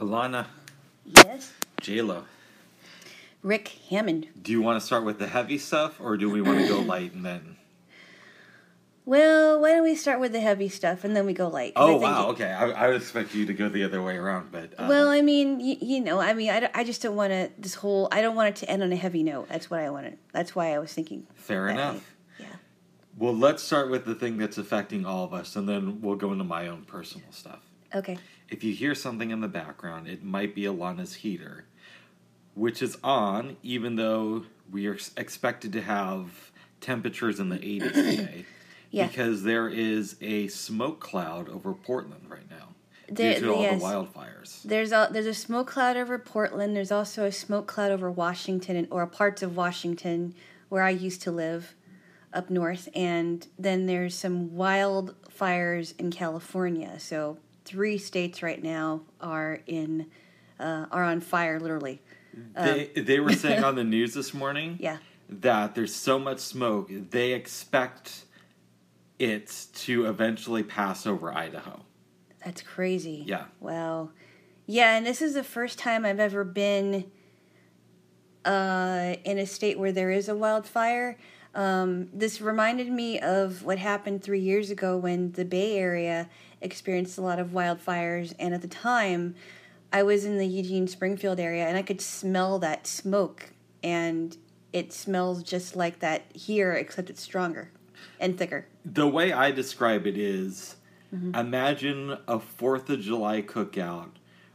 Alana, Yes. JLo, Rick Hammond. do you want to start with the heavy stuff or do we want to go light and then? Well, why don't we start with the heavy stuff and then we go light? Oh, wow. it- Okay. I, I would expect you to go the other way around, but. Uh, Well, I mean, you, you know, I mean, I, I just don't want to, this whole, I don't want it to end on a heavy note. That's what I wanted. That's why I was thinking. fair enough. way. Yeah. Well, let's start with the thing that's affecting all of us and then we'll go into my own personal stuff. Okay. If you hear something in the background, it might be Alana's heater, which is on even though we are expected to have temperatures in the 80s today. Yeah. Because there is a smoke cloud over Portland right now There- due to all yes. the wildfires. There's a there's a smoke cloud over Portland. There's also a smoke cloud over Washington and, or parts of Washington where I used to live up north. And then there's some wildfires in California. So three states right now are in uh, are on fire, literally. They, they were saying on the news this morning Um, Yeah. that there's so much smoke, they expect it to eventually pass over Idaho. That's crazy. Yeah. Wow. Yeah, and this is the first time I've ever been uh, in a state where there is a wildfire. Um, this reminded me of what happened three years ago when the Bay Area experienced a lot of wildfires, and at the time, I was in the Eugene Springfield area, and I could smell that smoke, and it smells just like that here, except it's stronger and thicker. The way I describe it is Mm-hmm. imagine a 4th of July cookout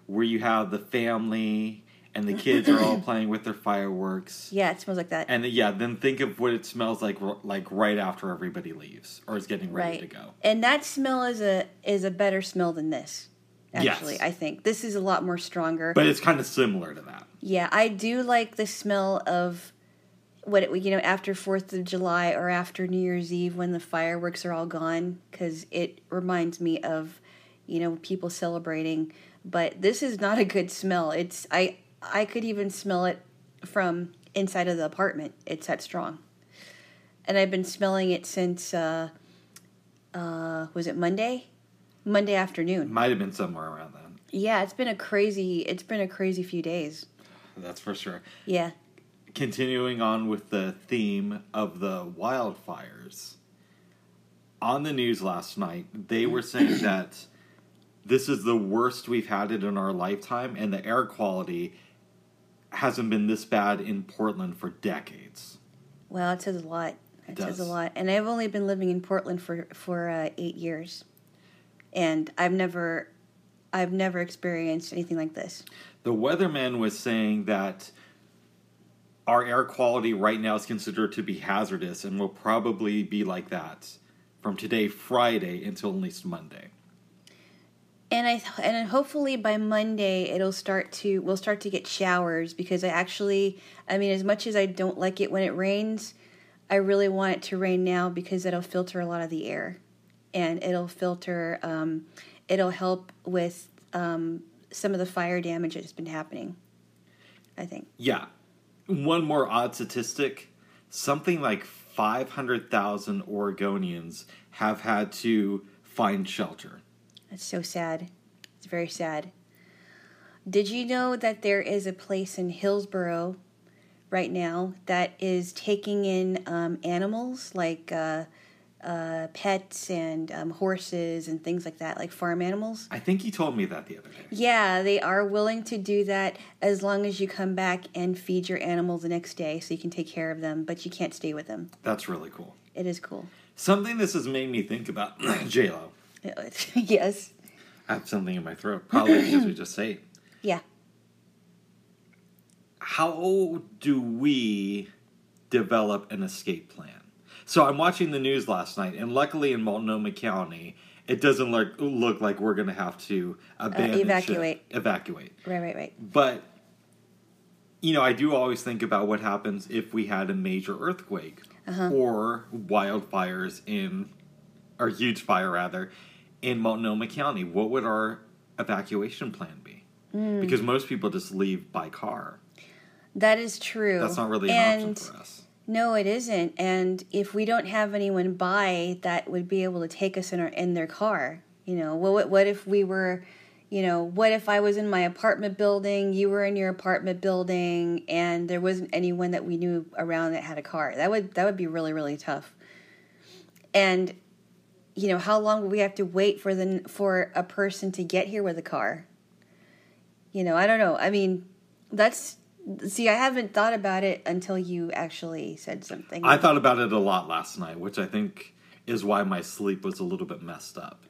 where you have the family and the kids are all playing with their fireworks. Yeah, it smells like that. And yeah, then think of what it smells like r- like right after everybody leaves or is getting ready right to go. and that smell is a is a better smell than this Yes. actually i think this is a lot more stronger But it's kind of similar to that. yeah i do like the smell of what it, you know after fourth of july or after new year's eve when the fireworks are all gone because it reminds me of you know people celebrating but this is not a good smell it's i i could even smell it from inside of the apartment. It's that strong. And i've been smelling it since uh uh was it monday? Monday afternoon. Might have been somewhere around then. yeah it's been a crazy it's been a crazy few days. That's for sure. yeah. Continuing on with the theme of the wildfires. On the news last night they were saying that this is the worst we've had it in our lifetime and the air quality hasn't been this bad in portland for decades Well, it says a lot. It, It says a lot. And I've only been living in Portland for for uh, eight years, and I've never, I've never experienced anything like this. the weatherman was saying that our air quality right now is considered to be hazardous and will probably be like that from today friday until at least monday And I and hopefully by Monday it'll start to we'll start to get showers because I actually I mean as much as I don't like it when it rains, I really want it to rain now because it'll filter a lot of the air, and it'll filter um, it'll help with um, some of the fire damage that's been happening. I think. Yeah. One more odd statistic something like 500,000 Oregonians have had to find shelter. That's so sad. It's very sad. Did you know that there is a place in Hillsboro right now that is taking in um, animals like uh, uh, pets and um, horses and things like that, like farm animals? I think you told me that the other day. Yeah, they are willing to do that as long as you come back and feed your animals the next day so you can take care of them, but you can't stay with them. That's really cool. It is cool. Something this has made me think about J-Lo. yes. I have something in my throat, probably because we just say. Yeah. How do we develop an escape plan? So I'm watching the news last night, and luckily in Multnomah County, it doesn't look look like we're going to have to uh, abandon ship- evacuate. evacuate. Right, right, right. But you know, I do always think about what happens if we had a major earthquake uh-huh. or wildfires in, or huge fire rather, in Multnomah County. What would our evacuation plan be? Hmm. Because most people just leave by car. That is true. That's not really an and option for us. No, it isn't. And if we don't have anyone by that would be able to take us in our in their car, you know, well, what what if we were, you know, what if I was in my apartment building, you were in your apartment building, and there wasn't anyone that we knew around that had a car? That would that would be really really tough. And you know, how long would we have to wait for the for a person to get here with a car? You know, I don't know. I mean, that's see, I haven't thought about it until you actually said something. I thought about it a lot last night, which I think is why my sleep was a little bit messed up.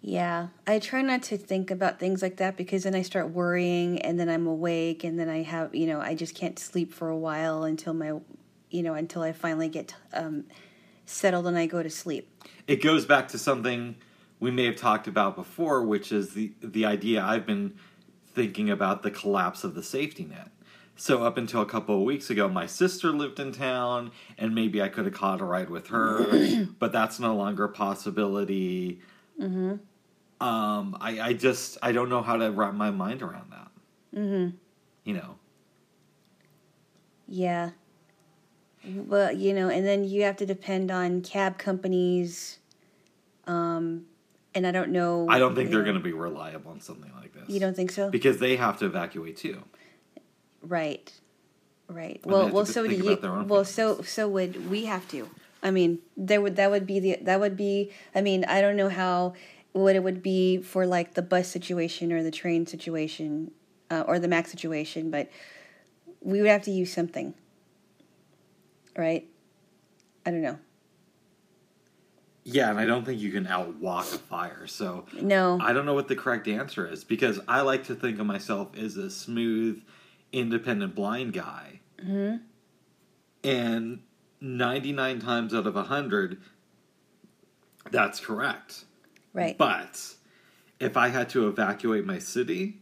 Yeah, I try not to think about things like that because then I start worrying and then I'm awake and then I have, you know, I just can't sleep for a while until my, you know, until I finally get um, settled and I go to sleep. It goes back to something we may have talked about before, which is the the idea I've been thinking about the collapse of the safety net. So up until a couple of weeks ago, my sister lived in town, and maybe I could have caught a ride with her, but that's no longer a possibility. Mm-hmm. Um, I, I just I don't know how to wrap my mind around that. Mm-hmm. You know. Yeah. Well, you know, and then you have to depend on cab companies. Um, and I don't know. I don't think they're going to be reliable on something like this. You don't think so? Because they have to evacuate too. Right. Right. And well, well, so do you. Well, so so would we have to? I mean, there would that would be the that would be. I mean, I don't know how what it would be for like the bus situation or the train situation uh, or the Mac situation, but we would have to use something. Right. I don't know. Yeah, and I don't think you can outwalk a fire. So No. I don't know what the correct answer is because I like to think of myself as a smooth, independent blind guy. Mm-hmm. And 99 times out of 100, that's correct. right. But if I had to evacuate my city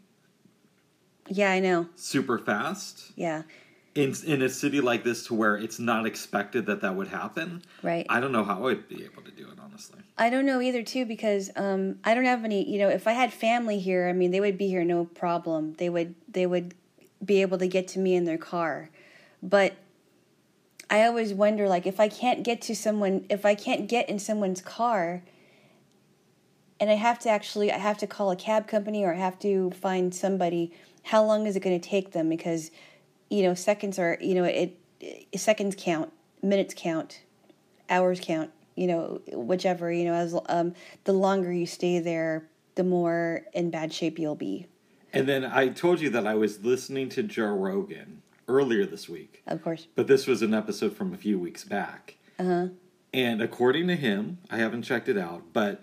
yeah, I know. super fast Yeah. In in a city like this to where it's not expected that that would happen, Right. I don't know how I'd be able to do it honestly. I don't know either too because um, I don't have any. You know, if I had family here, I mean, they would be here no problem. They would they would be able to get to me in their car, but I always wonder like if I can't get to someone, if I can't get in someone's car, and I have to actually I have to call a cab company or I have to find somebody. How long is it going to take them? Because you know, seconds are you know it, it seconds count, minutes count, hours count you know whichever you know as um, the longer you stay there the more in bad shape you'll be. And then I told you that I was listening to Joe Rogan earlier this week, of course. But this was an episode from a few weeks back. uh-huh. And according to him, I haven't checked it out, but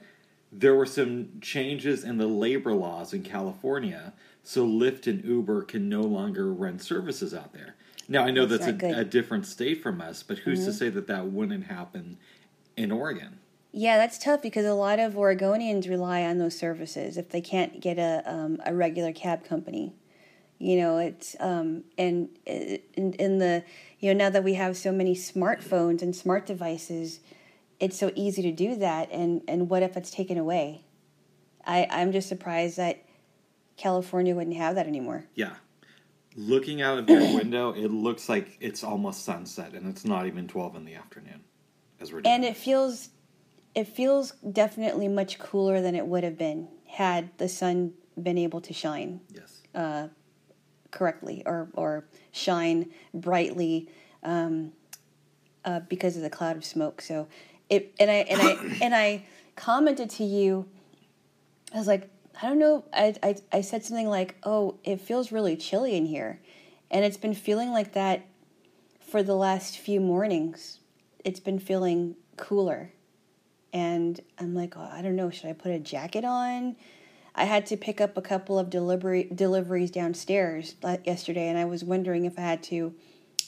there were some changes in the labor laws in California, so Lyft and Uber can no longer run services out there. Now I know That's that's, a, a different state from us, but who's to say that that wouldn't happen in Oregon? yeah that's tough because a lot of oregonians rely on those services if they can't get a, um, a regular cab company you know it's um, and in, in the you know now that we have so many smartphones and smart devices it's so easy to do that and and what if it's taken away i i'm just surprised that california wouldn't have that anymore Yeah. Looking out of your window, it looks like it's almost sunset, and it's not even twelve in the afternoon. As we're doing and it feels it feels definitely much cooler than it would have been had the sun been able to shine yes, correctly or or shine brightly um, uh, because of the cloud of smoke. So it and I and I and I commented to you. I was like, I don't know. I, I I said something like, "Oh, it feels really chilly in here," and it's been feeling like that for the last few mornings. It's been feeling cooler, and I'm like, oh, I don't know. Should I put a jacket on? I had to pick up a couple of delivery deliveries downstairs yesterday, and I was wondering if I had to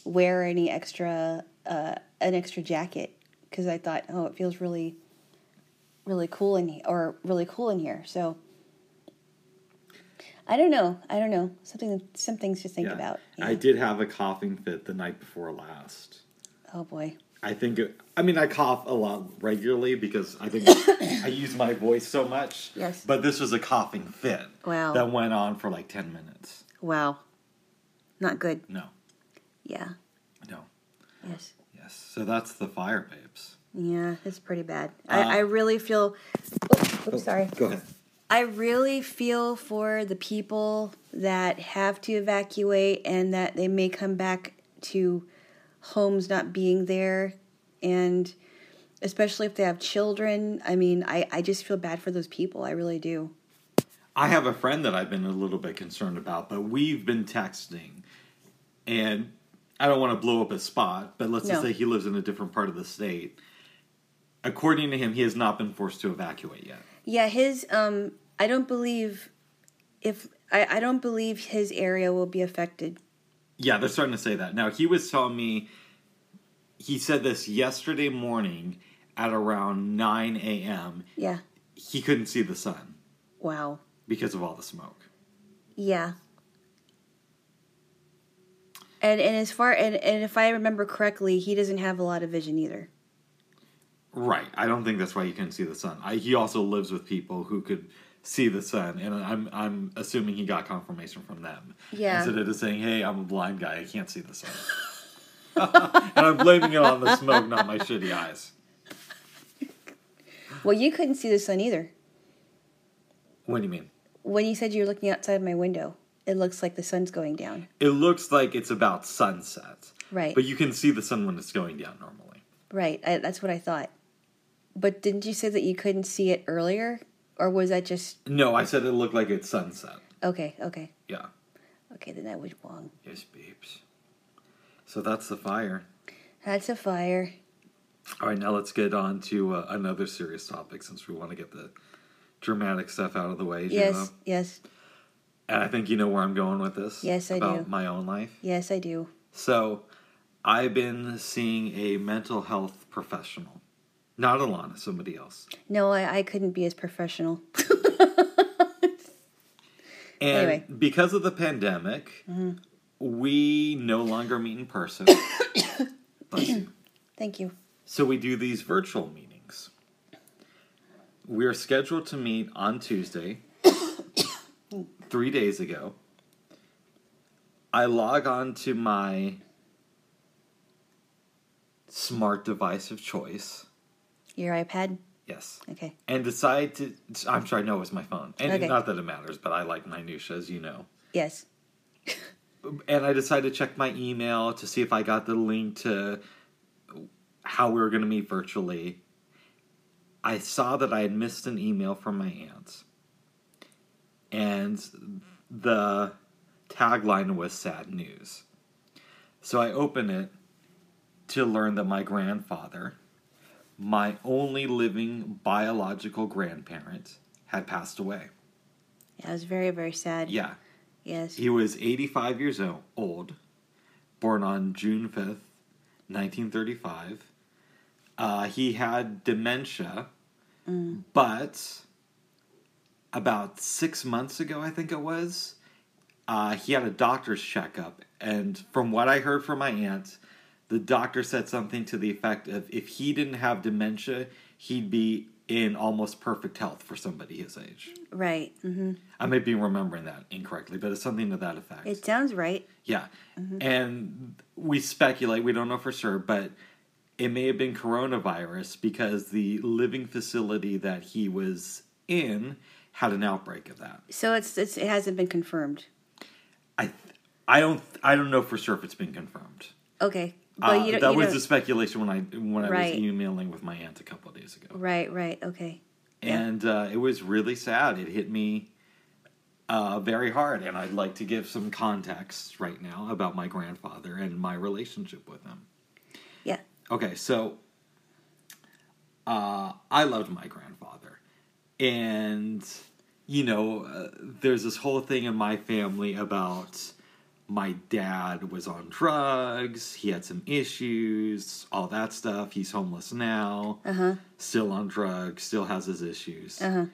wear any extra uh, an extra jacket because I thought, oh, it feels really, really cool in here, or really cool in here. So I don't know. I don't know. Something some things to think yeah. about. I did have a coughing fit the night before last. Oh boy. I think. It, I mean, I cough a lot regularly because I think I use my voice so much. Yes. But this was a coughing fit. Wow. That went on for like ten minutes. Wow. Not good. No. Yeah. No. Yes. Yes. So that's the fire babes. Yeah, it's pretty bad. Uh, I, I really feel. Oh, oops, sorry. Go ahead. I really feel for the people that have to evacuate and that they may come back to homes not being there and especially if they have children. I mean, I, I just feel bad for those people. I really do. I have a friend that I've been a little bit concerned about, but we've been texting, and I don't want to blow up his spot, but let's just say he lives in a different part of the state. According to him, he has not been forced to evacuate yet. Yeah, his um I don't believe if I, I don't believe his area will be affected. Yeah, they're starting to say that. Now, he was telling me, he said this yesterday morning at around 9 a.m. Yeah. He couldn't see the sun Wow. because of all the smoke. Yeah. And and as far and, and if I remember correctly, he doesn't have a lot of vision either. Right. I don't think that's why he couldn't see the sun. I, he also lives with people who could see the sun, and I'm I'm assuming he got confirmation from them. Yeah. Instead of just saying, "Hey, I'm a blind guy. I can't see the sun," and I'm blaming it on the smoke, not my shitty eyes. Well, you couldn't see the sun either. What do you mean? When you said you were looking outside my window, it looks like the sun's going down. It looks like it's about sunset, Right. but you can see the sun when it's going down normally. Right. I, that's what I thought. But didn't you say that you couldn't see it earlier, or was that just No, I said it looked like it's sunset. okay? Okay. Yeah. Okay. Then that was wrong. Yes, babes. So that's the fire. That's a fire. All right, now let's get on to uh, another serious topic since we want to get the dramatic stuff out of the way. Yes. J-Lo. Yes. And I think you know where I'm going with this. Yes, I about do. my own life. Yes, I do. So, I've been seeing a mental health professional, not Alana, somebody else. No, I, I couldn't be as professional. And Anyway. Mm-hmm. because of the pandemic, we no longer meet in person. Bless you. Thank you. So we do these virtual meetings. We are scheduled to meet on Tuesday, three days ago. I log on to my smart device of choice. Your iPad. Yes. Okay. And decide to. I'm sorry, no, it was my phone. And Okay. not that it matters, but I like minutia, as you know. Yes. and I decided to check my email to see if I got the link to how we were going to meet virtually. I saw that I had missed an email from my aunt. And the tagline was sad news. So I open it to learn that my grandfather, my only living biological grandparent, had passed away. Yeah, it was very, very sad. Yeah. Yes. He was 85 years old, born on June 5th, 1935. Uh, he had dementia, but about six months ago, I think it was, uh, he had a doctor's checkup. And from what I heard from my aunt, the doctor said something to the effect of if he didn't have dementia, he'd be in almost perfect health for somebody his age. Right. hmm I may be remembering that incorrectly, but it's something to that effect. It sounds right. yeah. And we speculate, we don't know for sure, but it may have been coronavirus because the living facility that he was in had an outbreak of that. So it's, it's it hasn't been confirmed. I I don't I don't know for sure if it's been confirmed. Okay. But Uh, you that you was the speculation when I when I Right. was emailing with my aunt a couple of days ago. Right. Right. Okay. Yeah. and uh, it was really sad. It hit me uh, very hard, and I'd like to give some context right now about my grandfather and my relationship with him. Yeah. Okay, so uh, I loved my grandfather, and you know, uh, there's this whole thing in my family about my dad was on drugs, he had some issues, all that stuff. He's homeless now, Uh huh. still on drugs, still has his issues. Uh huh.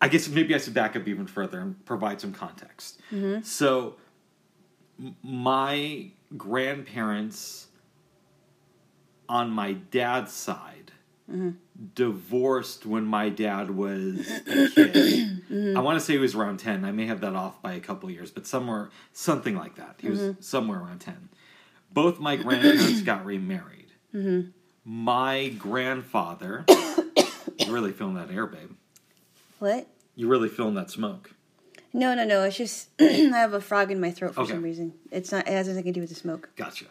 I guess maybe I should back up even further and provide some context. So, m- my grandparents on my dad's side divorced when my dad was a kid. Mm-hmm. I want to say he was around 10. I may have that off by a couple years, but somewhere, something like that. He was mm-hmm. somewhere around 10. Both my grandparents got remarried. Mm-hmm. My grandfather, you're really feeling that air, babe. What? You're really feeling that smoke? No, no, no. It's just I have a frog in my throat for Okay. some reason. It's not. It has nothing to do with the smoke. Gotcha.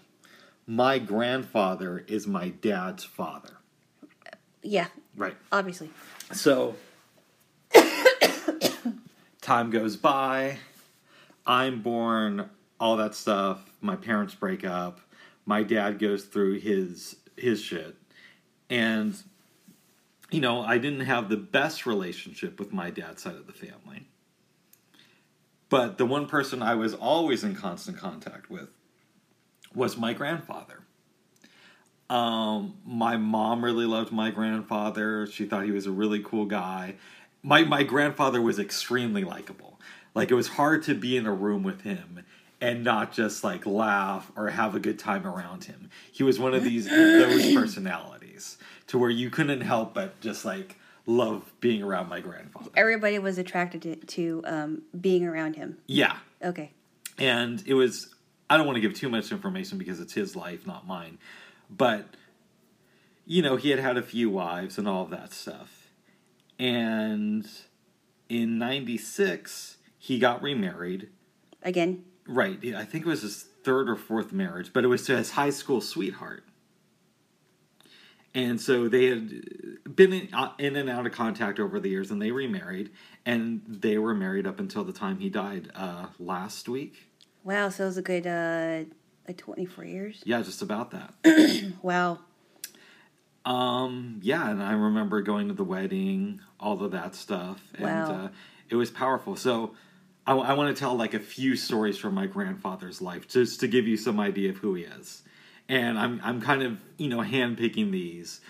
My grandfather is my dad's father. Yeah, Right. obviously. So time goes by. I'm born, all that stuff. My parents break up. My dad goes through his his shit. And you know, I didn't have the best relationship with my dad's side of the family. But the one person I was always in constant contact with was my grandfather. Um, my mom really loved my grandfather. She thought he was a really cool guy. My my grandfather was extremely likable. Like it was hard to be in a room with him and not just like laugh or have a good time around him. He was one of these those personalities to where you couldn't help but just like love being around my grandfather. Everybody was attracted to, to um, being around him. Yeah. Okay. and it was i don't want to give too much information because it's his life not mine but you know he had had a few wives and all of that stuff and in 96 he got remarried Again. right i think it was his third or fourth marriage but it was to his high school sweetheart and so they had been in, uh, in and out of contact over the years and they remarried and they were married up until the time he died uh, last week Wow. So it was a good uh, like twenty four years. Yeah, just about that. Wow. um, yeah, and I remember going to the wedding, all of that stuff, and Wow. uh, it was powerful. So, I, want to tell like a few stories from my grandfather's life, just to give you some idea of who he is. And I'm I'm kind of you know handpicking these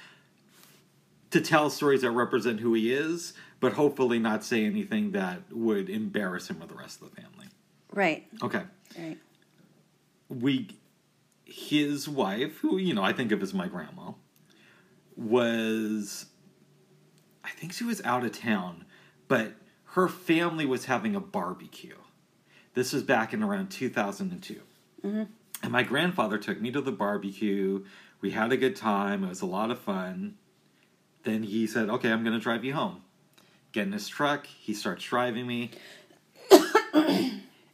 to tell stories that represent who he is, but hopefully not say anything that would embarrass him or the rest of the family. Right. Okay. Right. We his wife who you know i think of as my grandma was i think she was out of town but her family was having a barbecue. This was back in around 2002 mm-hmm. and my grandfather took me to the barbecue. We had a good time. It was a lot of fun. Then he said okay i'm going to drive you home. Get in his truck. He starts driving me.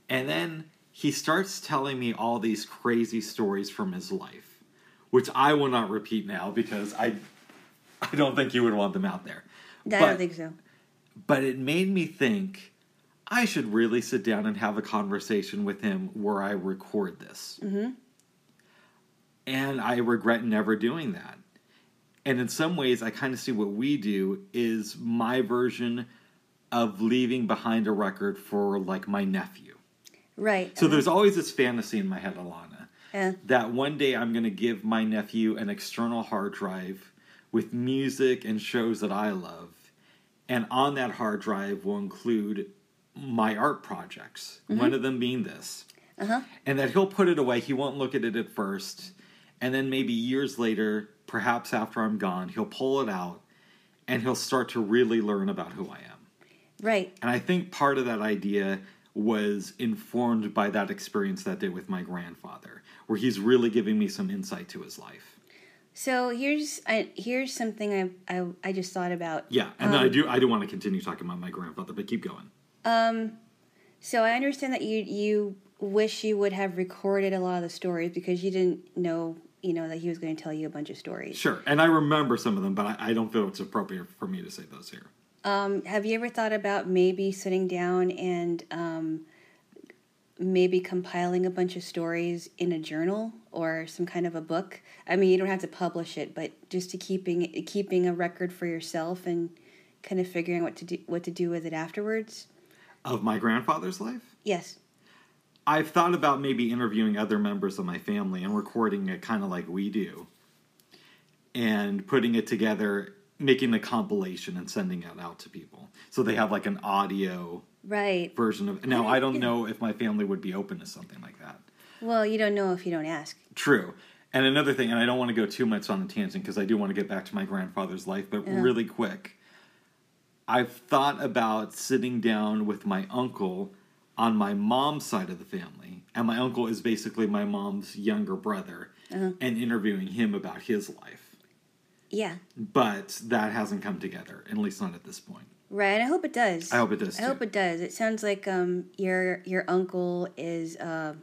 And then he starts telling me all these crazy stories from his life, which I will not repeat now because I I don't think you would want them out there. I but, don't think so. but it made me think I should really sit down and have a conversation with him where I record this. Mm-hmm. And I regret never doing that. And in some ways, I kind of see what we do is my version of leaving behind a record for like my nephew. Right. So uh-huh. there's always this fantasy in my head, Alana, Yeah. that one day I'm going to give my nephew an external hard drive with music and shows that I love. And on that hard drive will include my art projects, one of them being this. Uh-huh. And that he'll put it away. He won't look at it at first. And then maybe years later, perhaps after I'm gone, he'll pull it out and he'll start to really learn about who I am. Right. And I think part of that idea was informed by that experience that day with my grandfather, where he's really giving me some insight to his life. So here's I, here's something I, I I just thought about. Yeah, and then I do I do want to continue talking about my grandfather, but keep going. Um, so I understand that you you wish you would have recorded a lot of the stories because you didn't know you know that he was going to tell you a bunch of stories. Sure, and I remember some of them, but I, I don't feel it's appropriate for me to say those here. Um, have you ever thought about maybe sitting down and um, maybe compiling a bunch of stories in a journal or some kind of a book? I mean, you don't have to publish it, but just to keeping keeping a record for yourself and kind of figuring what to do what to do with it afterwards. Of my grandfather's life, Yes. I've thought about maybe interviewing other members of my family and recording it kind of like we do, and putting it together, making a compilation and sending it out to people, so they have like an audio Right. version of. Now, I don't know if my family would be open to something like that. Well, you don't know if you don't ask. True. And another thing, and I don't want to go too much on a tangent because I do want to get back to my grandfather's life, but Yeah. really quick. I've thought about sitting down with my uncle on my mom's side of the family, and my uncle is basically my mom's younger brother, Uh-huh. and interviewing him about his life. Yeah. But that hasn't come together, at least not at this point. Right, and I hope it does. I hope it does. I hope it does. It sounds like um, your your uncle is, uh,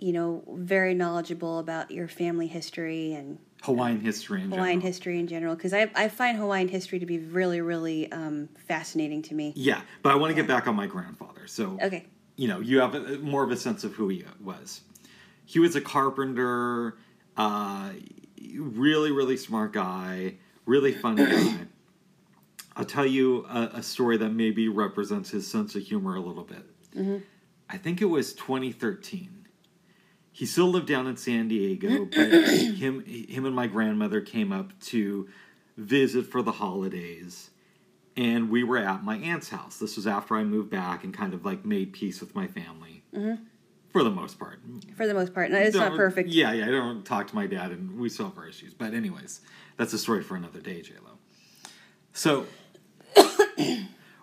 you know, very knowledgeable about your family history and Hawaiian history in Hawaiian general. history in general. Because I I find Hawaiian history to be really really um, fascinating to me. Yeah, but I want to get back on my grandfather. So Okay. you know, you have a, more of a sense of who he was. He was a carpenter, uh, really, really smart guy, really funny guy. I'll tell you a, a story that maybe represents his sense of humor a little bit. Mm-hmm. I think it was 2013. He still lived down in San Diego, but him, him and my grandmother came up to visit for the holidays and we were at my aunt's house. This was after I moved back and kind of like made peace with my family, mm-hmm. For the most part. For the most part, no, it's not perfect. Yeah, yeah. I don't talk to my dad, and we still have our issues. But anyways, that's a story for another day, J Lo. So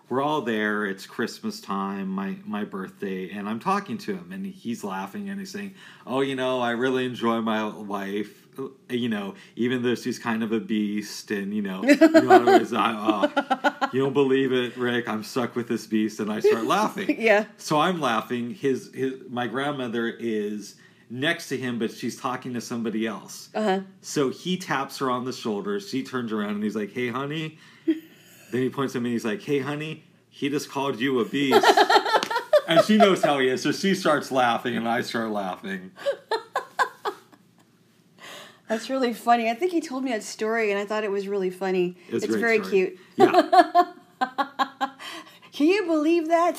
we're all there. It's Christmas time, my my birthday, and I'm talking to him, and he's laughing and he's saying, "Oh, you know, I really enjoy my wife." You know, even though she's kind of a beast, and you know, I, oh, you don't believe it, Rick. I'm stuck with this beast, and I start laughing. Yeah. So I'm laughing. His his my grandmother is next to him, but she's talking to somebody else. Uh huh. So he taps her on the shoulder. She turns around and he's like, "Hey, honey." then he points at me. and He's like, "Hey, honey, he just called you a beast." and she knows how he is, so she starts laughing, and I start laughing. That's really funny. I think he told me that story, and I thought it was really funny. It's, It's, very story. cute. Yeah, Can you believe that?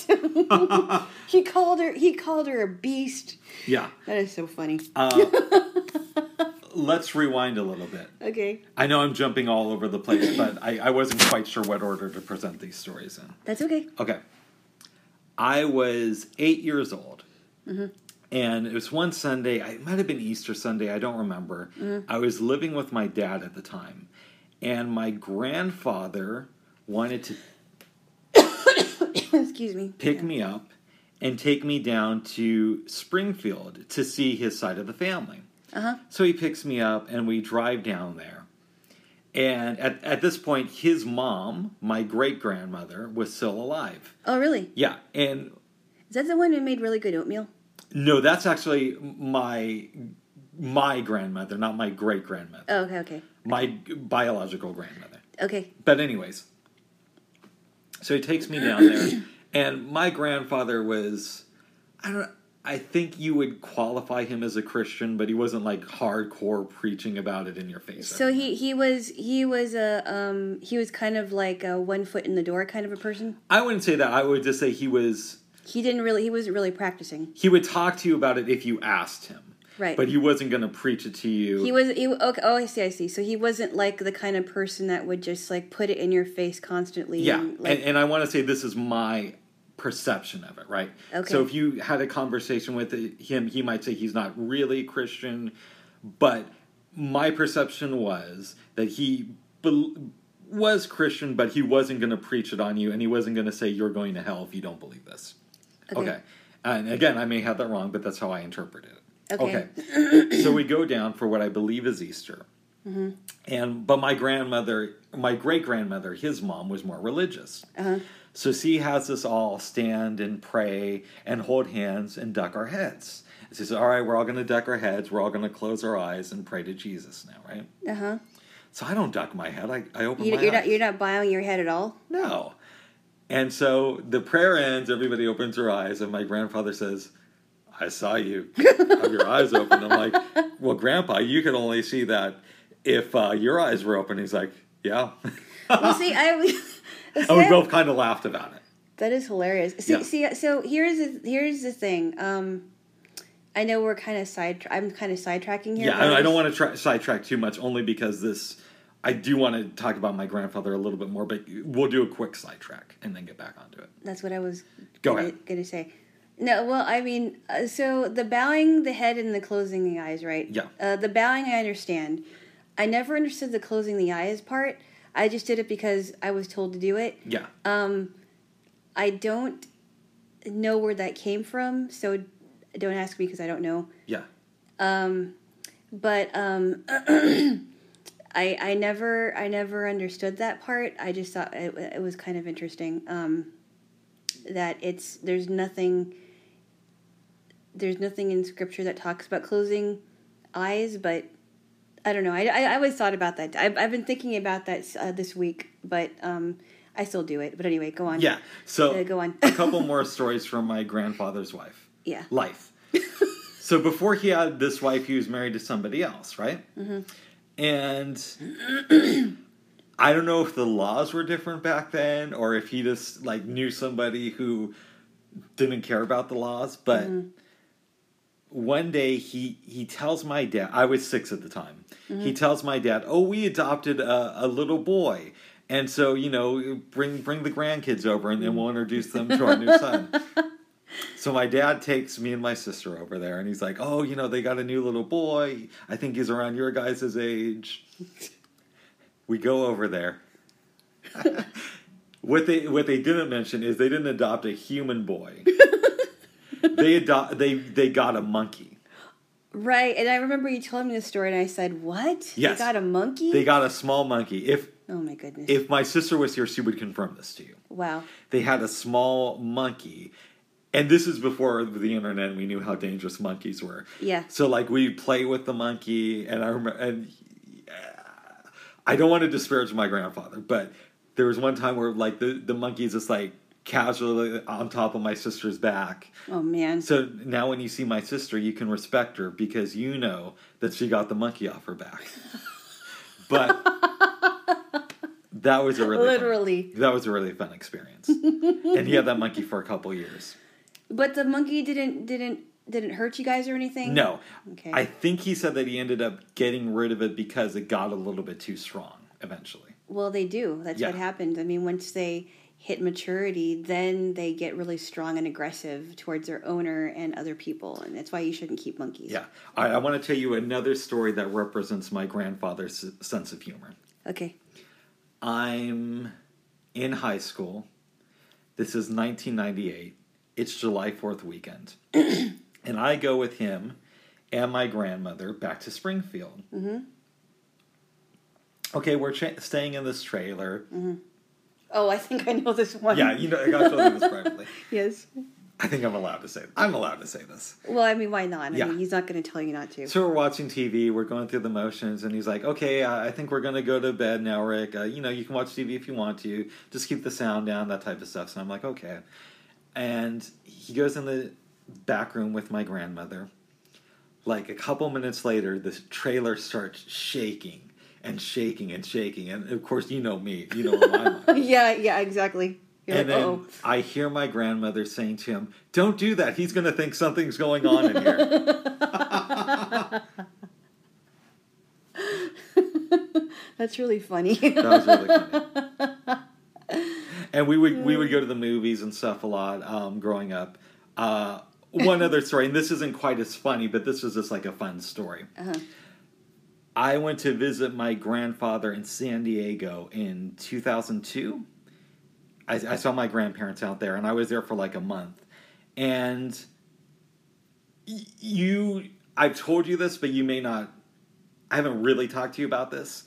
he called her. He called her a beast. yeah. That is so funny. Uh, let's rewind a little bit. Okay, I know I'm jumping all over the place, but I, I wasn't quite sure what order to present these stories in. that's okay. Okay. I was eight years old. And it was one Sunday, it might have been Easter Sunday, I don't remember. I was living with my dad at the time. And my grandfather wanted to Excuse me. pick me up and take me down to Springfield to see his side of the family. Uh huh. So he picks me up and we drive down there. And at, at this point, his mom, my great grandmother, was still alive. Oh, really? Yeah. And Is that the one who made really good oatmeal? No, that's actually my my grandmother, not my great grandmother. Oh, okay, okay, My biological grandmother. okay. But anyways, so he takes me down there, and my grandfather was, I don't, I think you would qualify him as a Christian, but he wasn't like hardcore preaching about it in your face. So he he was he was a um he was kind of like a one foot in the door kind of a person. I wouldn't say that. I would just say he was. He didn't really he wasn't really practicing. He would talk to you about it if you asked him, Right. but he wasn't going to preach it to you. He was he okay. Oh, I see. I see. So he wasn't like the kind of person that would just like put it in your face constantly. Yeah, and, like, and, and I want to say this is my perception of it, right? Okay. So if you had a conversation with him, he might say he's not really Christian, but my perception was that he bel was Christian, but he wasn't going to preach it on you, and he wasn't going to say you're going to hell if you don't believe this. Okay. Okay. And again, I may have that wrong, but that's how I interpreted it. Okay. Okay. so we go down for what I believe is Easter. Mm-hmm. And but my grandmother, my great grandmother, his mom was more religious. Uh-huh. So she has us all stand and pray and hold hands and duck our heads. She says, "All right, we're all going to duck our heads. We're all going to close our eyes and pray to Jesus now, right?" uh huh. So I don't duck my head. I, I open You, my you're eyes. not you're not bowing your head at all. No. And so the prayer ends, everybody opens their eyes, and my grandfather says, I saw you have your eyes open. I'm like, well, Grandpa, you could only see that if uh, your eyes were open. He's like, yeah. Well, see, I. see, and we both kind of laughed about it. That is hilarious. See, Yeah. see, so here's the, here's the thing. Um, I know we're kind of side. I'm kind of sidetracking here. Yeah, I, I don't want to try, sidetrack too much, only because this, I do want to talk about my grandfather a little bit more, but we'll do a quick sidetrack and then get back onto it. That's what I was Go gonna, ahead. gonna say. No, well, I mean, uh, so the bowing the head and the closing the eyes, right? Yeah. Uh, the bowing, I understand. I never understood the closing the eyes part. I just did it because I was told to do it. Yeah. Um, I don't know where that came from, so don't ask me because I don't know. Yeah. Um, but um, I I never I never understood that part. I just thought it, it was kind of interesting. Um, that it's there's nothing there's nothing in scripture that talks about closing eyes, but I don't know. I, I, I always thought about that. I've, I've been thinking about that uh, this week, but um, I still do it. But anyway, go on. Yeah. So Uh, go on. a couple more stories from my grandfather's wife. Yeah. Life. so before he had this wife, he was married to somebody else, right? Mm-hmm. And I don't know if the laws were different back then, or if he just like knew somebody who didn't care about the laws, but. Mm-hmm. One day he he tells my dad I was six at the time. He tells my dad, "Oh, we adopted a, a little boy, and so you know, bring bring the grandkids over, and then we'll introduce them to our new son." So my dad takes me and my sister over there, and he's like, "Oh, you know, they got a new little boy. I think he's around your guys' age." we go over there. what they what they didn't mention is they didn't adopt a human boy. they adopt they they got a monkey. Right, and I remember you telling me this story, and I said, "What? Yes. You got a monkey? They got a small monkey. If oh my goodness! if my sister was here, she would confirm this to you. wow. They had a small monkey. And this is before the internet we knew how dangerous monkeys were. Yeah. So like we play with the monkey and I remember and uh, I don't want to disparage my grandfather, but there was one time where like the the monkey's just like casually on top of my sister's back. Oh man. So now when you see my sister, you can respect her because you know that she got the monkey off her back. but that was a really fun- Literally. that was a really fun experience. and he had that monkey for a couple years. But the monkey didn't didn't didn't hurt you guys or anything. No. Okay. I think he said that he ended up getting rid of it because it got a little bit too strong eventually. Well, they do. That's Yeah. what happens. I mean, once they hit maturity, then they get really strong and aggressive towards their owner and other people, and that's why you shouldn't keep monkeys. Yeah. Right, I want to tell you another story that represents my grandfather's sense of humor. Okay. I'm in high school. This is 1998. It's July 4th weekend. and I go with him and my grandmother back to Springfield. Mm-hmm. Okay, we're cha- staying in this trailer. Oh, I think I know this one. Yeah, you know, I got to show you this privately. yes. I think I'm allowed to say. This. I'm allowed to say this. Well, I mean, why not? I Yeah. mean, he's not going to tell you not to. So we're watching TV. We're going through the motions, and he's like, "Okay, uh, I think we're going to go to bed now, Rick. Uh, you know, you can watch TV if you want to. Just keep the sound down, that type of stuff." So I'm like, "Okay." And he goes in the back room with my grandmother. Like a couple minutes later, the trailer starts shaking and shaking and shaking, and of course, you know me. You know I'm yeah, yeah, exactly. You're And like, then I hear my grandmother saying to him, "Don't do that. He's going to think something's going on in here." that's really funny. That was really funny. And we would we would go to the movies and stuff a lot um, growing up. Uh, one other story, and this isn't quite as funny, but this was just like a fun story. Uh-huh. I went to visit my grandfather in San Diego in 2002. I, I saw my grandparents out there, and I was there for like a month. And y- you, I've told you this, but you may not. I haven't really talked to you about this.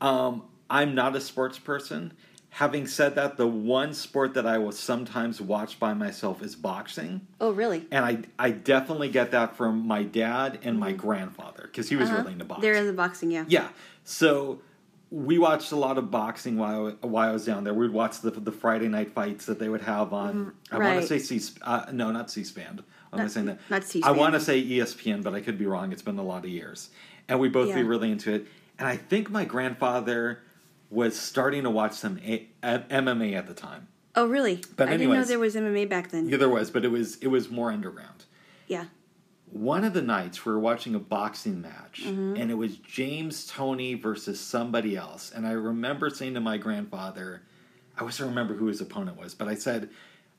Um, I'm not a sports person. Having said that, the one sport that I will sometimes watch by myself is boxing, oh, really? and I I definitely get that from my dad and my grandfather because he was Uh-huh. really into boxing. There is the boxing, yeah. Yeah. So we watched a lot of boxing while while I was down there. We'd watch the the Friday night fights that they would have on. I want to say C. Uh, no, not C-SPAN. I'm Not- saying that. not I C-SPAN. I want to say ESPN, but I could be wrong. It's been a lot of years, and we both be really into it. And I think my grandfather was starting to watch some A- A- MMA at the time. Oh, really? But I didn't know there was MMA back then. Yeah, there was, but it was it was more underground. Yeah. one of the nights we were watching a boxing match Mm-hmm. and it was James Toney versus somebody else. And I remember saying to my grandfather, I wish I remember who his opponent was, but I said,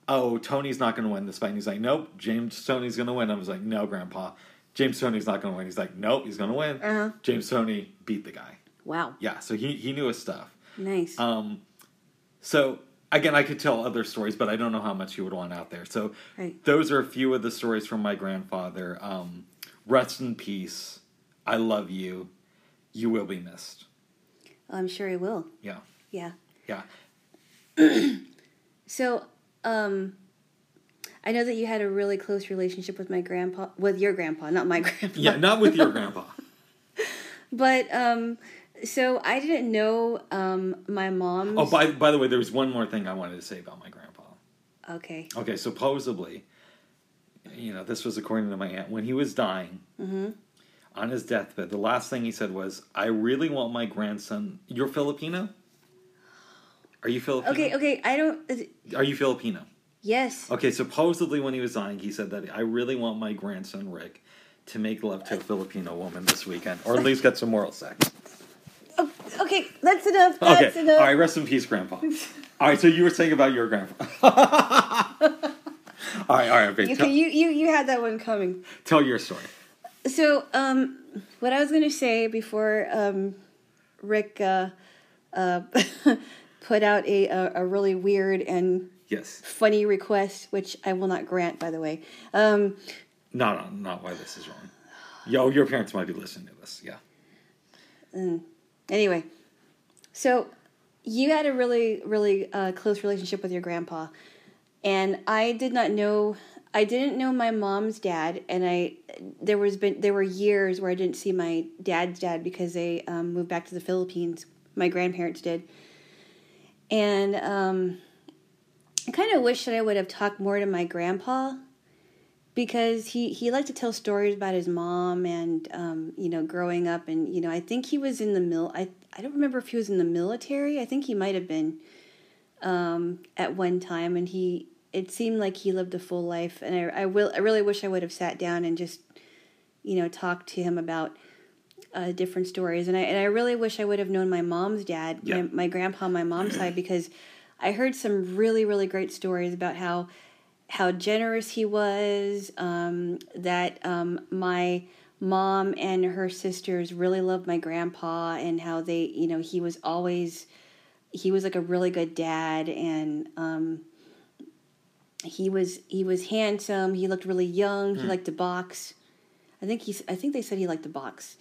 Oh, Toney's not going to win this fight. And he's like, Nope, James Toney's going to win. I was like, No, Grandpa, James Toney's not going to win. He's like, Nope, he's going to win. Uh-huh. James Toney beat the guy. Wow. Yeah, so he, he knew his stuff. Nice. Um, so again, I could tell other stories, but I don't know how much you would want out there. So Right. those are a few of the stories from my grandfather. Um, rest in peace. I love you. You will be missed. I'm sure he will. Yeah. Yeah. Yeah. So, um, I know that you had a really close relationship with my grandpa, with your grandpa, not my grandpa. Yeah, not with your grandpa. But um, so I didn't know um my mom. Oh, by by the way, there was one more thing I wanted to say about my grandpa. okay. Okay, supposedly, you know, this was according to my aunt. When he was dying, Mm-hmm. on his deathbed, the last thing he said was, "I really want my grandson." You're Filipino. Are you Filipino? Okay. Okay. I don't. Are you Filipino? Yes. Okay, supposedly when he was dying, he said that I really want my grandson Rick to make love to a Filipino woman this weekend, or at least get some moral sex. Oh, okay. That's enough. That's okay, enough. all right, rest in peace, Grandpa. all right, so you were saying about your grandpa. all right, all right, okay, tell, you, you you had that one coming. tell your story. So, um, what I was going to say before um, Rick uh, uh, put out a, a a really weird and Yes, funny request, which I will not grant, by the way. Um, not why this is wrong. Yo, your parents might be listening to this. Yeah. Anyway, so you had a really really uh, close relationship with your grandpa, and I did not know. I didn't know my mom's dad, and I there was been there were years where I didn't see my dad's dad because they um, moved back to the Philippines. My grandparents did, and um, I kind of wish that I would have talked more to my grandpa because he he liked to tell stories about his mom and um, you know growing up. And you know I think he was in the mil I I don't remember if he was in the military. I think he might have been um, at one time. And he it seemed like he lived a full life. And I I will I really wish I would have sat down and just you know talked to him about uh, different stories. And I and I really wish I would have known my mom's dad Yeah. my, my grandpa on my mom's side because I heard some really really great stories about how how generous he was, um, that um, my mom and her sisters really loved my grandpa, and how they, you know, he was always, he was like a really good dad, and um, he was he was handsome. He looked really young. He liked to box. I think he's. I think they said he liked to box.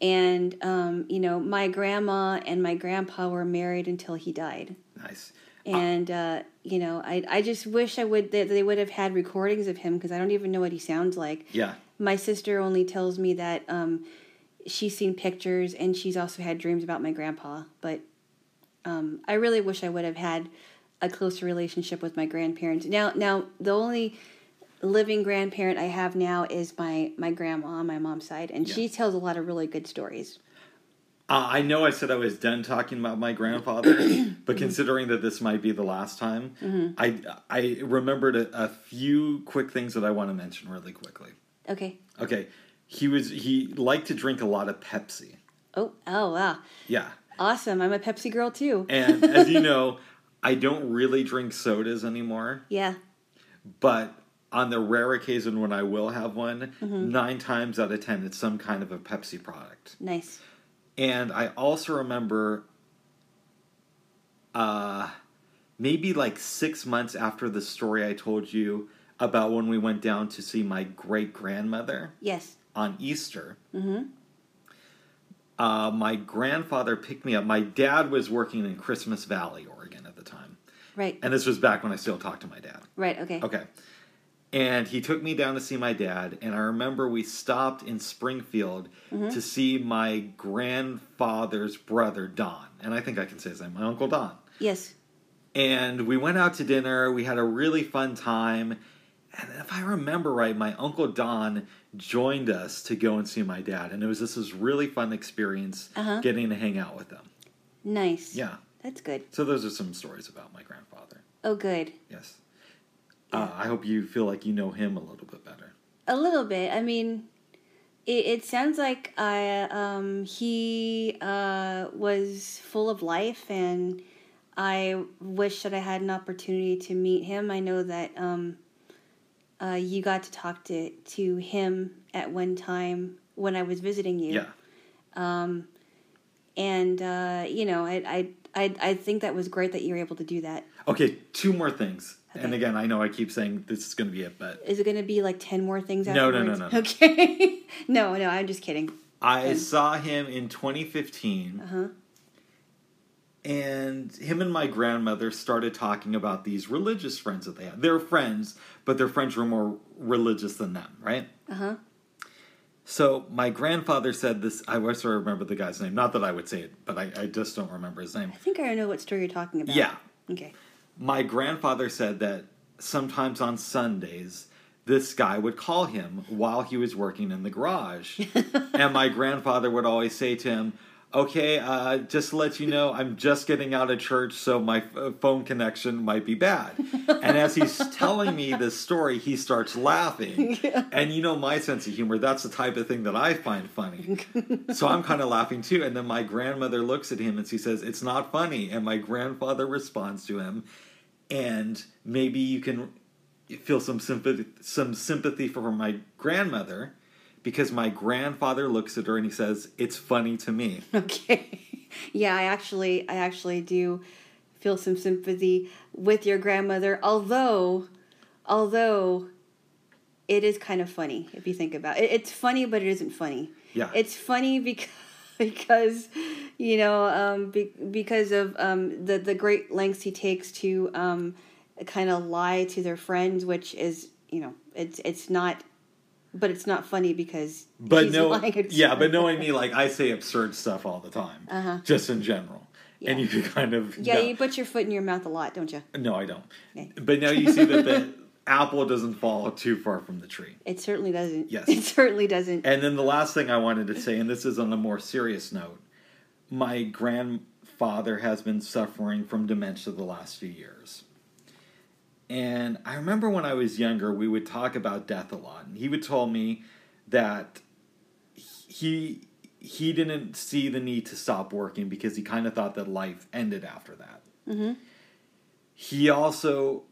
And um, you know, my grandma and my grandpa were married until he died Nice. And uh, you know I, I just wish i would that they would have had recordings of him because i don't even know what he sounds like. Yeah. my sister only tells me that um, she's seen pictures and she's also had dreams about my grandpa but um, i really wish i would have had a closer relationship with my grandparents. Now now the only living grandparent i have now is my my grandma on my mom's side and she tells a lot of really good stories Uh, I know I said I was done talking about my grandfather, but considering that this might be the last time, I I remembered a, a few quick things that I want to mention really quickly. okay. Okay, he was he liked to drink a lot of Pepsi. oh oh wow. Yeah, awesome. I'm a pepsi girl too. And as you know, I don't really drink sodas anymore. yeah. But on the rare occasion when I will have one, nine times out of ten, it's some kind of a Pepsi product. nice And I also remember uh maybe like 6 months after the story I told you about when we went down to see my great grandmother yes on Easter. Mm-hmm. Uh, my grandfather picked me up. My dad was working in Christmas Valley, Oregon at the time. Right. And this was back when I still talked to my dad. Right. Okay. Okay. And he took me down to see my dad, and I remember we stopped in Springfield to see my grandfather's brother, Don. And I think I can say his name, my Uncle Don. Yes. And we went out to dinner. We had a really fun time. And if I remember right, my Uncle Don joined us to go and see my dad. And it was just this really fun experience Uh-huh. getting to hang out with them. Nice. Yeah. That's good. So those are some stories about my grandfather. Oh, good. Yes. Uh, I hope you feel like you know him a little bit better. A little bit. I mean, it, it sounds like I um, he uh, was full of life, and I wish that I had an opportunity to meet him. I know that um, uh, you got to talk to to him at one time when I was visiting you. Yeah. and uh, you know, I, I I I think that was great that you were able to do that. Okay, two more things. And again, I know I keep saying this is going to be it, but Is it going to be like ten more things? No, no, no, no, no. Okay, no, no, I'm just kidding. I saw him in 2015 Uh huh. and him and my grandmother started talking about these religious friends that they had. They're friends, but their friends were more religious than them, right? Uh huh. So my grandfather said this. I wish I remember the guy's name. Not that I would say it, but I, I just don't remember his name. I think I know what story you're talking about. Yeah. Okay. My grandfather said that sometimes on Sundays, this guy would call him while he was working in the garage. and my grandfather would always say to him, Okay, uh, just to let you know, I'm just getting out of church, so my f- phone connection might be bad. And as he's telling me this story, he starts laughing. And you know my sense of humor, that's the type of thing that I find funny. So I'm kind of laughing too. And then my grandmother looks at him and she says, It's not funny. And my grandfather responds to him, and maybe you can feel some sympathy, some sympathy for my grandmother because my grandfather looks at her and he says, "It's funny to me." Okay. yeah, I actually I actually do feel some sympathy with your grandmother, although although it is kind of funny if you think about it. It's funny, but it isn't funny. Yeah. It's funny because because you know um, be, because of um, the the great lengths he takes to um, kind of lie to their friends, which is you know it's it's not. But it's not funny because But no, yeah, but knowing me, like I say absurd stuff all the time, Uh-huh. just in general, and you could kind of Yeah, know- you put your foot in your mouth a lot, don't you? no, I don't. Okay. But now you see that the apple doesn't fall too far from the tree. It certainly doesn't. Yes. It certainly doesn't. And then the last thing I wanted to say, and this is on a more serious note, my grandfather has been suffering from dementia the last few years. And I remember when I was younger, we would talk about death a lot, and he would tell me that he he didn't see the need to stop working because he kind of thought that life ended after that. hmm He also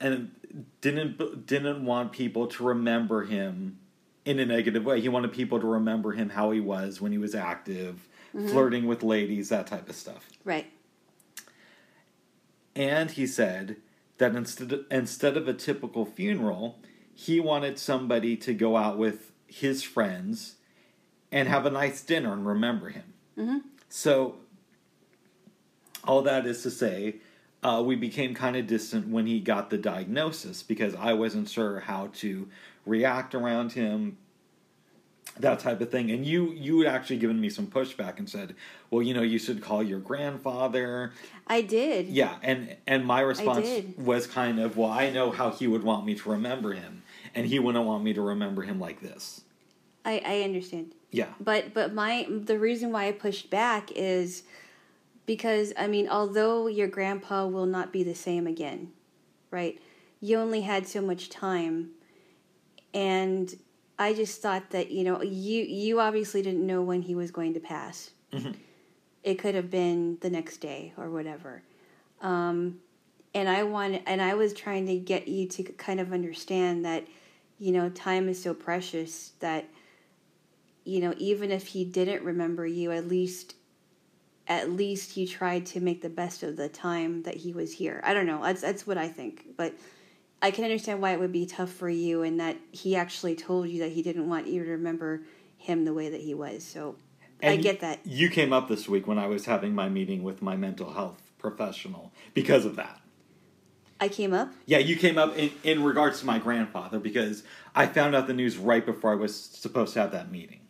and didn't didn't want people to remember him in a negative way. He wanted people to remember him how he was when he was active, flirting with ladies, that type of stuff. Right. And he said that instead of, instead of a typical funeral, he wanted somebody to go out with his friends and have a nice dinner and remember him. hmm So, all that is to say, uh, we became kind of distant when he got the diagnosis because I wasn't sure how to react around him, that type of thing. And you you had actually given me some pushback and said, "Well, you know, you should call your grandfather." I did. Yeah, and and my response was kind of, "Well, I know how he would want me to remember him, and he wouldn't want me to remember him like this." I, I understand. Yeah. But but my the reason why I pushed back is because I mean, although your grandpa will not be the same again, right? You only had so much time and I just thought that, you know, you you obviously didn't know when he was going to pass. Mhm. It could have been the next day or whatever. Um and I wanted and I was trying to get you to kind of understand that you know, time is so precious that you know, even if he didn't remember you, at least at least he tried to make the best of the time that he was here. I don't know. That's that's what I think. But I can understand why it would be tough for you and that he actually told you that he didn't want you to remember him the way that he was. So I get that. You came up this week when I was having my meeting with my mental health professional because of that. I came up. Yeah, you came up in, in regards to my grandfather because I found out the news right before I was supposed to have that meeting.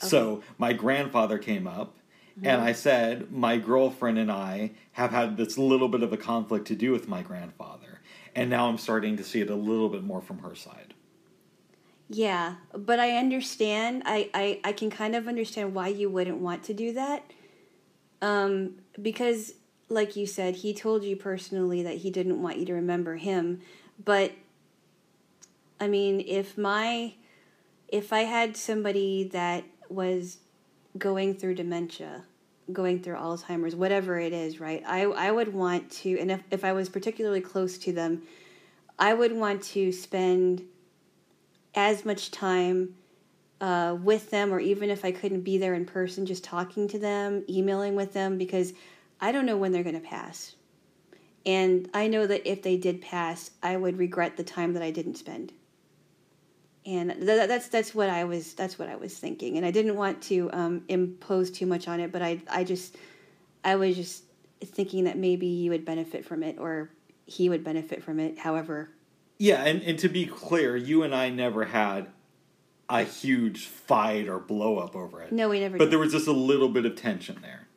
So my grandfather came up, and mm-hmm. I said, My girlfriend and I have had this little bit of a conflict to do with my grandfather. And now I'm starting to see it a little bit more from her side. Yeah, but I understand. I, I, I can kind of understand why you wouldn't want to do that. Um, because, like you said, he told you personally that he didn't want you to remember him. But, I mean, if my, if I had somebody that was going through dementia, going through Alzheimer's, whatever it is, right? I, I would want to, and if, if I was particularly close to them, I would want to spend as much time uh, with them, or even if I couldn't be there in person, just talking to them, emailing with them, because I don't know when they're going to pass. And I know that if they did pass, I would regret the time that I didn't spend. And th- that's that's what I was that's what I was thinking, and I didn't want to um, impose too much on it, but I I just I was just thinking that maybe you would benefit from it or he would benefit from it. However, Yeah, and, and to be clear, you and I never had a huge fight or blow up over it. no, we never. But did. there was just a little bit of tension there.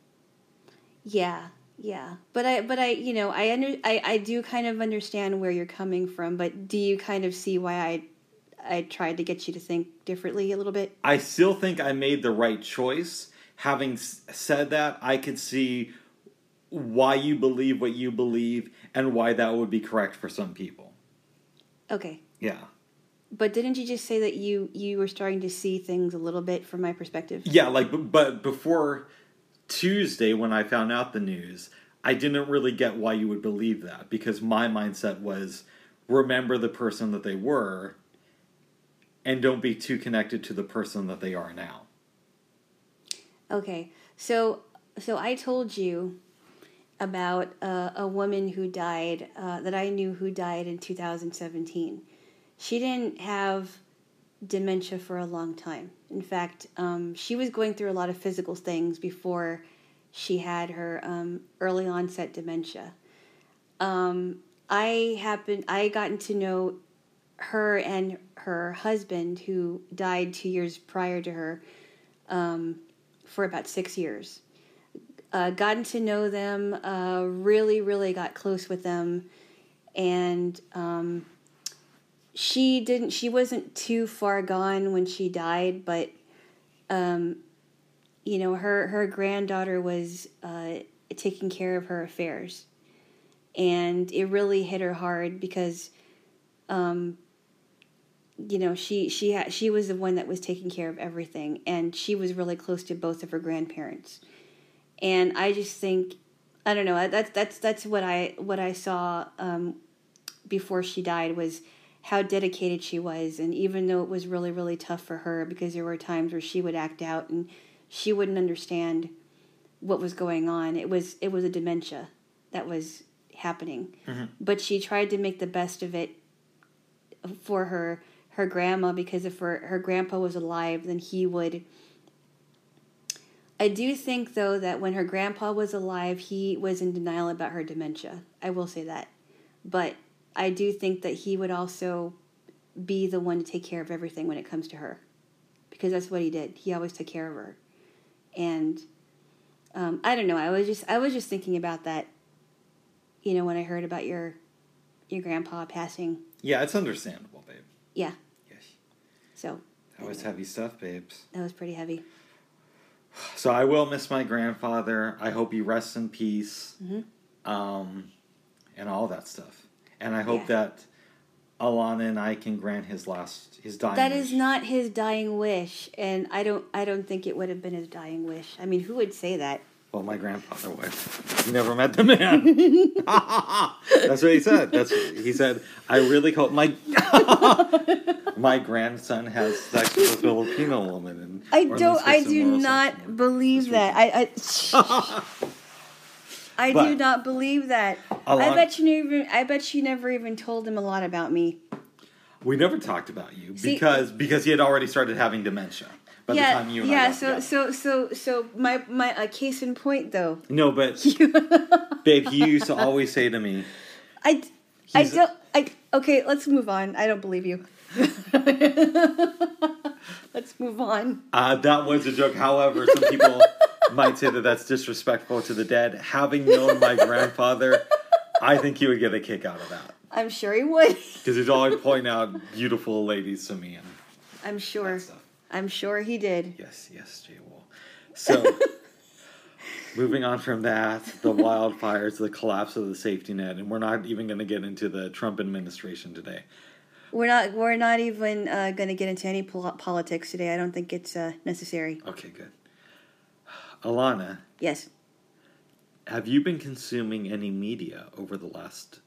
Yeah, yeah. But I, but I, you know, I under, I, I do kind of understand where you're coming from. But do you kind of see why I, I tried to get you to think differently a little bit? I still think I made the right choice. Having said that, I could see why you believe what you believe and why that would be correct for some people. Okay. Yeah. But didn't you just say that you you were starting to see things a little bit from my perspective? Yeah, like, but before Tuesday, when I found out the news, I didn't really get why you would believe that because my mindset was remember the person that they were and don't be too connected to the person that they are now. Okay. So so I told you about uh, a woman who died uh, that I knew who died in 2017. She didn't have dementia for a long time. In fact, um, she was going through a lot of physical things before she had her um, early onset dementia. Um, I happened. I gotten to know her and her husband, who died two years prior to her, um, for about six years. Uh, gotten to know them. Uh, really, really got close with them, and um, she didn't. She wasn't too far gone when she died, but um, you know, her her granddaughter was uh, taking care of her affairs, and it really hit her hard because, um, you know, she she had she was the one that was taking care of everything, and she was really close to both of her grandparents, and I just think, I don't know, that's that's that's what I what I saw um, before she died was how dedicated she was. And even though it was really really tough for her because there were times where she would act out and she wouldn't understand what was going on. It was it was a dementia that was happening. But she tried to make the best of it for her her grandma because if her, her grandpa was alive then he would I do think though that when her grandpa was alive he was in denial about her dementia I will say that but I do think that he would also be the one to take care of everything when it comes to her, because that's what he did. He always took care of her, and um, I don't know. I was just I was just thinking about that. You know, when I heard about your your grandpa passing, Yeah, it's understandable, babe. yeah. So That was heavy stuff, babes. that was pretty heavy. So I will miss my grandfather. I hope he rests in peace, Mhm. um, and all that stuff. And I hope Yeah. that Alana and I can grant his last his dying. That wish. is not his dying wish, and I don't I don't think it would have been his dying wish. I mean, who would say that? Well, my grandfather would. You never met the man. That's what he said. That's he said. I really hope my my grandson has sex with a Filipino woman. And I don't. I do not believe that. I. I I do not believe that. A I bet you never. I bet you never even told him a lot about me. We never talked about you See- because because he had already started having dementia by yeah, the time you and I yeah. got So, together. so, so, so, my my uh, case in point, though. no, but babe, he used to always say to me, I, I don't. I okay. Let's move on. I don't believe you. let's move on. uh, "That was a joke." However, some people might say that that's disrespectful to the dead. Having known my grandfather, I think he would get a kick out of that I'm sure he would. because he'd always point out beautiful ladies to me and I'm sure. I'm sure he did. Yes, yes, Jay Wool. So, moving on from that, the wildfires, the collapse of the safety net, and we're not even going to get into the Trump administration today. We're not. We're not even uh, going to get into any pol- politics today. I don't think it's uh, necessary. Okay, good. Alana, Yes. have you been consuming any media over the last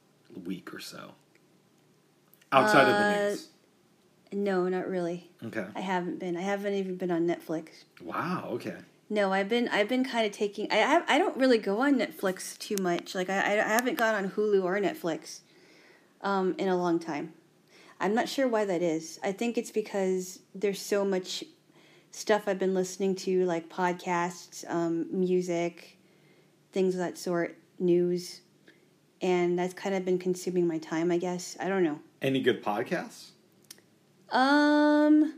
week or so? Outside of the Uh, news. No, not really. Okay. I haven't been. I haven't even been on Netflix. Wow, okay. No, I've been. I've been kind of taking. I have, I don't really go on Netflix too much. Like I, I haven't gone on Hulu or Netflix, um, in a long time. I'm not sure why that is. I think it's because there's so much stuff I've been listening to, like podcasts, um, music, things of that sort. news, and that's kind of been consuming my time. I guess I don't know. Any good podcasts? Um,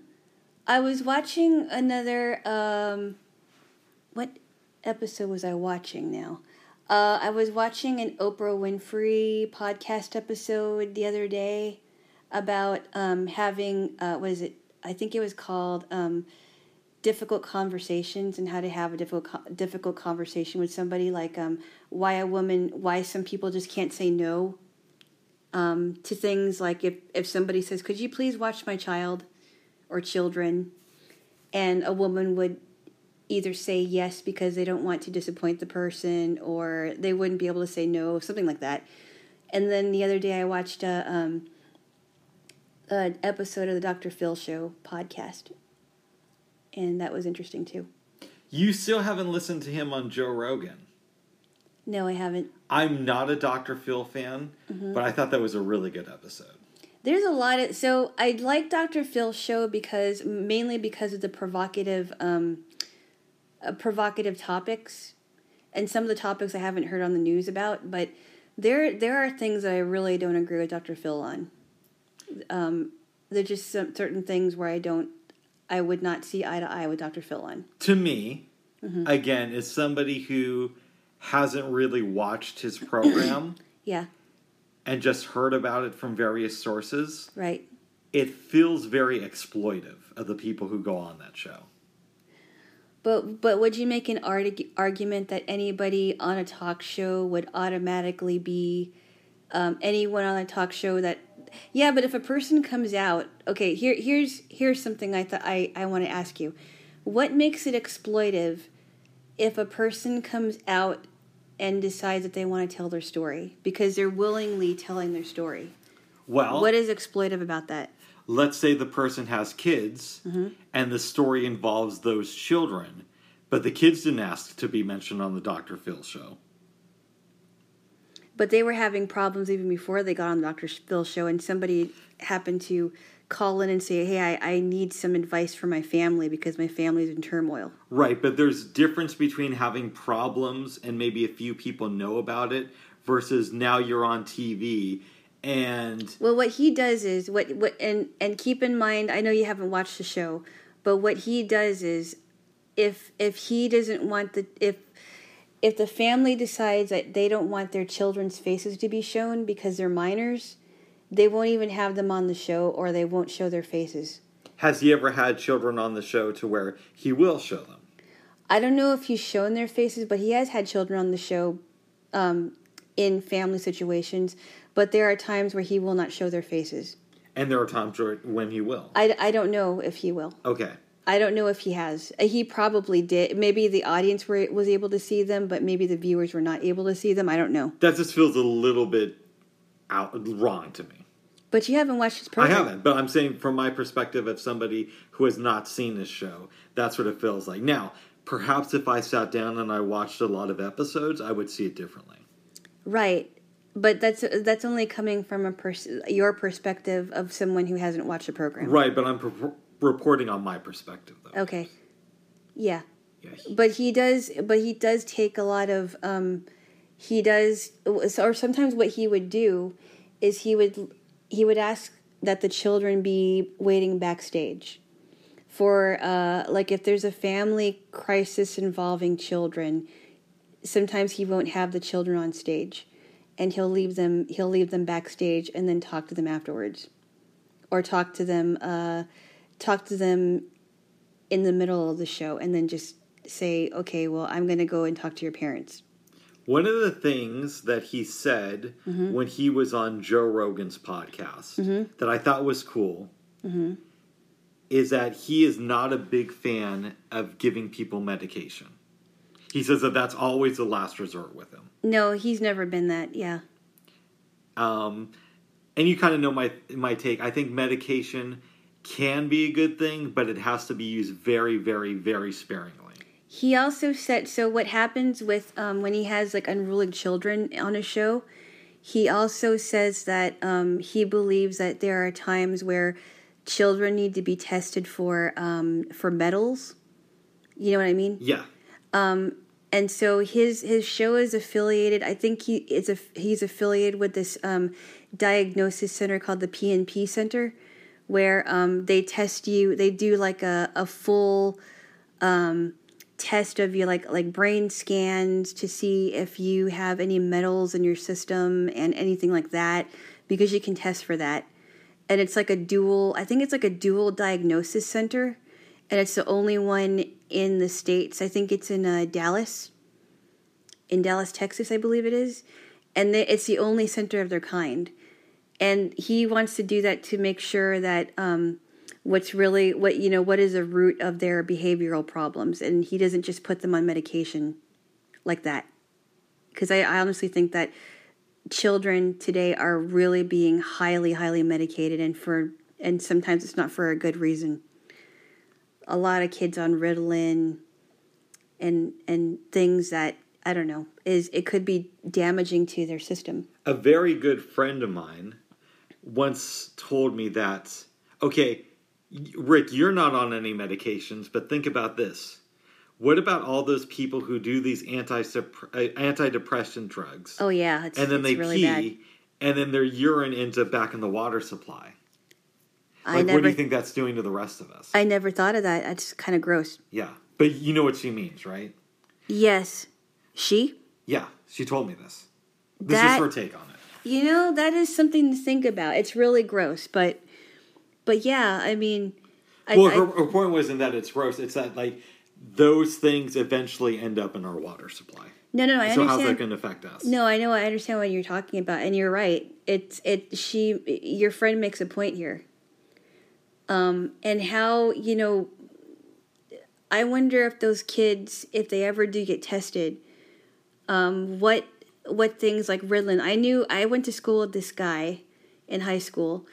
I was watching another. Um, what episode was I watching now? Uh, I was watching an Oprah Winfrey podcast episode the other day about um, having uh, what is it? I think it was called um, difficult conversations and how to have a difficult difficult conversation with somebody. Like um, why a woman, why some people just can't say no um, to things. Like if if somebody says, "Could you please watch my child or children," and a woman would either say yes because they don't want to disappoint the person or they wouldn't be able to say no, something like that. And then the other day I watched a, um, an episode of the Dr. Phil Show podcast, and that was interesting too. You still haven't listened to him on Joe Rogan. No, I haven't. I'm not a Dr. Phil fan, Mm-hmm. but I thought that was a really good episode. There's a lot of so I like Dr. Phil's show because mainly because of the provocative, um, uh, provocative topics, and some of the topics I haven't heard on the news about. But there there are things that I really don't agree with Dr. Phil on. Um, there's just some certain things where I don't, I would not see eye to eye with Dr. Phil on. To me, Mm-hmm. again, as somebody who hasn't really watched his program Yeah, and just heard about it from various sources, right. it feels very exploitive of the people who go on that show. But but would you make an arg- argument that anybody on a talk show would automatically be um, anyone on a talk show that yeah, but if a person comes out, okay, here here's here's something I thought I I want to ask you. What makes it exploitive if a person comes out and decides that they want to tell their story because they're willingly telling their story? Well, What is exploitive about that? let's say the person has kids Mm-hmm. and the story involves those children, but the kids didn't ask to be mentioned on the Dr. Phil show. But they were having problems even before they got on the Dr. Phil show, and somebody happened to call in and say, "Hey, I, I need some advice for my family because my family's in turmoil." Right, but there's difference between having problems and maybe a few people know about it versus now you're on TV and Well, what he does is what what and and keep in mind, I know you haven't watched the show, but what he does is if if he doesn't want the if if the family decides that they don't want their children's faces to be shown because they're minors, they won't even have them on the show or they won't show their faces. has he ever had children on the show to where he will show them? I don't know if he's shown their faces, but he has had children on the show um, in family situations. But there are times where he will not show their faces. And there are times where, when he will. I, I don't know if he will. Okay. I don't know if he has. He probably did. Maybe the audience were, was able to see them, but maybe the viewers were not able to see them. I don't know. That just feels a little bit out wrong to me. But you haven't watched his program. I haven't, but I'm saying from my perspective of somebody who has not seen this show, that's what it feels like. Now, perhaps if I sat down and I watched a lot of episodes, I would see it differently. Right. But that's that's only coming from a pers- your perspective of someone who hasn't watched the program. Right, but I'm reporting on my perspective though. Okay. Yeah. Yeah, he- but he does but he does take a lot of um he does or sometimes what he would do is he would he would ask that the children be waiting backstage for uh like if there's a family crisis involving children sometimes he won't have the children on stage and he'll leave them he'll leave them backstage and then talk to them afterwards or talk to them uh talk to them in the middle of the show and then just say, okay, well, I'm going to go and talk to your parents. One of the things that he said Mm-hmm. when he was on Joe Rogan's podcast that I thought was cool Mm-hmm. is that he is not a big fan of giving people medication. He says that that's always the last resort with him. No, he's never been that. Yeah. Um, and you kind of know my my take. I think medication can be a good thing, but it has to be used very, very, very sparingly. He also said so. What happens with um, when he has like unruly children on a show? He also says that um, he believes that there are times where children need to be tested for um, for metals. You know what I mean? Yeah, and so his his show is affiliated. I think he is a he's affiliated with this um, diagnosis center called the PNP Center, where um, they test you. They do like a a full um, test of your like like brain scans to see if you have any metals in your system and anything like that because you can test for that. And it's like a dual. I think it's like a dual diagnosis center, and it's the only one in the states. I think it's in uh, Dallas, in Dallas, Texas, I believe it is, and they, it's the only center of their kind. And he wants to do that to make sure that um, what's really what you know what is the root of their behavioral problems, and he doesn't just put them on medication like that. Because I, I honestly think that children today are really being highly, highly medicated, and for and sometimes it's not for a good reason a lot of kids on Ritalin and and things that I don't know is it could be damaging to their system. A very good friend of mine once told me that okay, Rick, you're not on any medications, but think about this. What about all those people who do these anti uh, antidepressant drugs? Oh yeah, and then they really pee, bad. and then their urine ends up back in the water supply. Like, never, what do you think that's doing to the rest of us? I never thought of that. That's kind of gross. Yeah, but you know what she means, right? Yes, she. Yeah, she told me this. This that, is her take on it. You know, that is something to think about. It's really gross, but, but yeah, I mean, well, her, her point wasn't that it's gross. It's that like those things eventually end up in our water supply. No, no, I so understand. how's that going to affect us? No, I know. I understand what you're talking about, and you're right. It's it. She, your friend makes a point here um, and how you know i wonder if those kids if they ever do get tested um, what what things like ritalin i knew i went to school with this guy in high school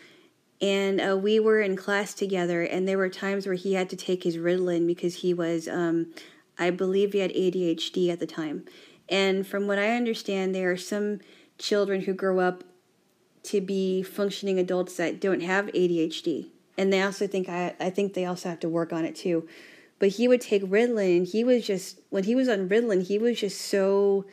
and uh, we were in class together and there were times where he had to take his ritalin because he was um, i believe he had adhd at the time and from what i understand there are some children who grow up to be functioning adults that don't have adhd and they also think I I think they also have to work on it too. But he would take Ritalin and he was just when he was on Ritalin, he was just so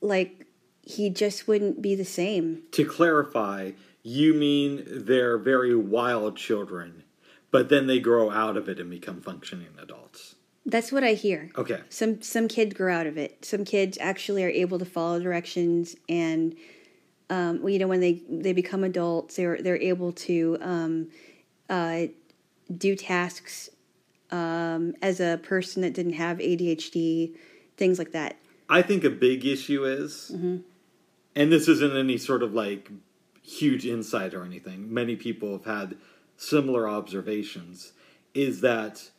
like he just wouldn't be the same. To clarify, you mean they're very wild children, but then they grow out of it and become functioning adults. That's what I hear. Okay. Some some kids grow out of it. Some kids actually are able to follow directions and um, you know, when they they become adults, they're they're able to um, uh, do tasks um, as a person that didn't have ADHD, things like that. I think a big issue is, mm-hmm. and this isn't any sort of like huge insight or anything. Many people have had similar observations. Is that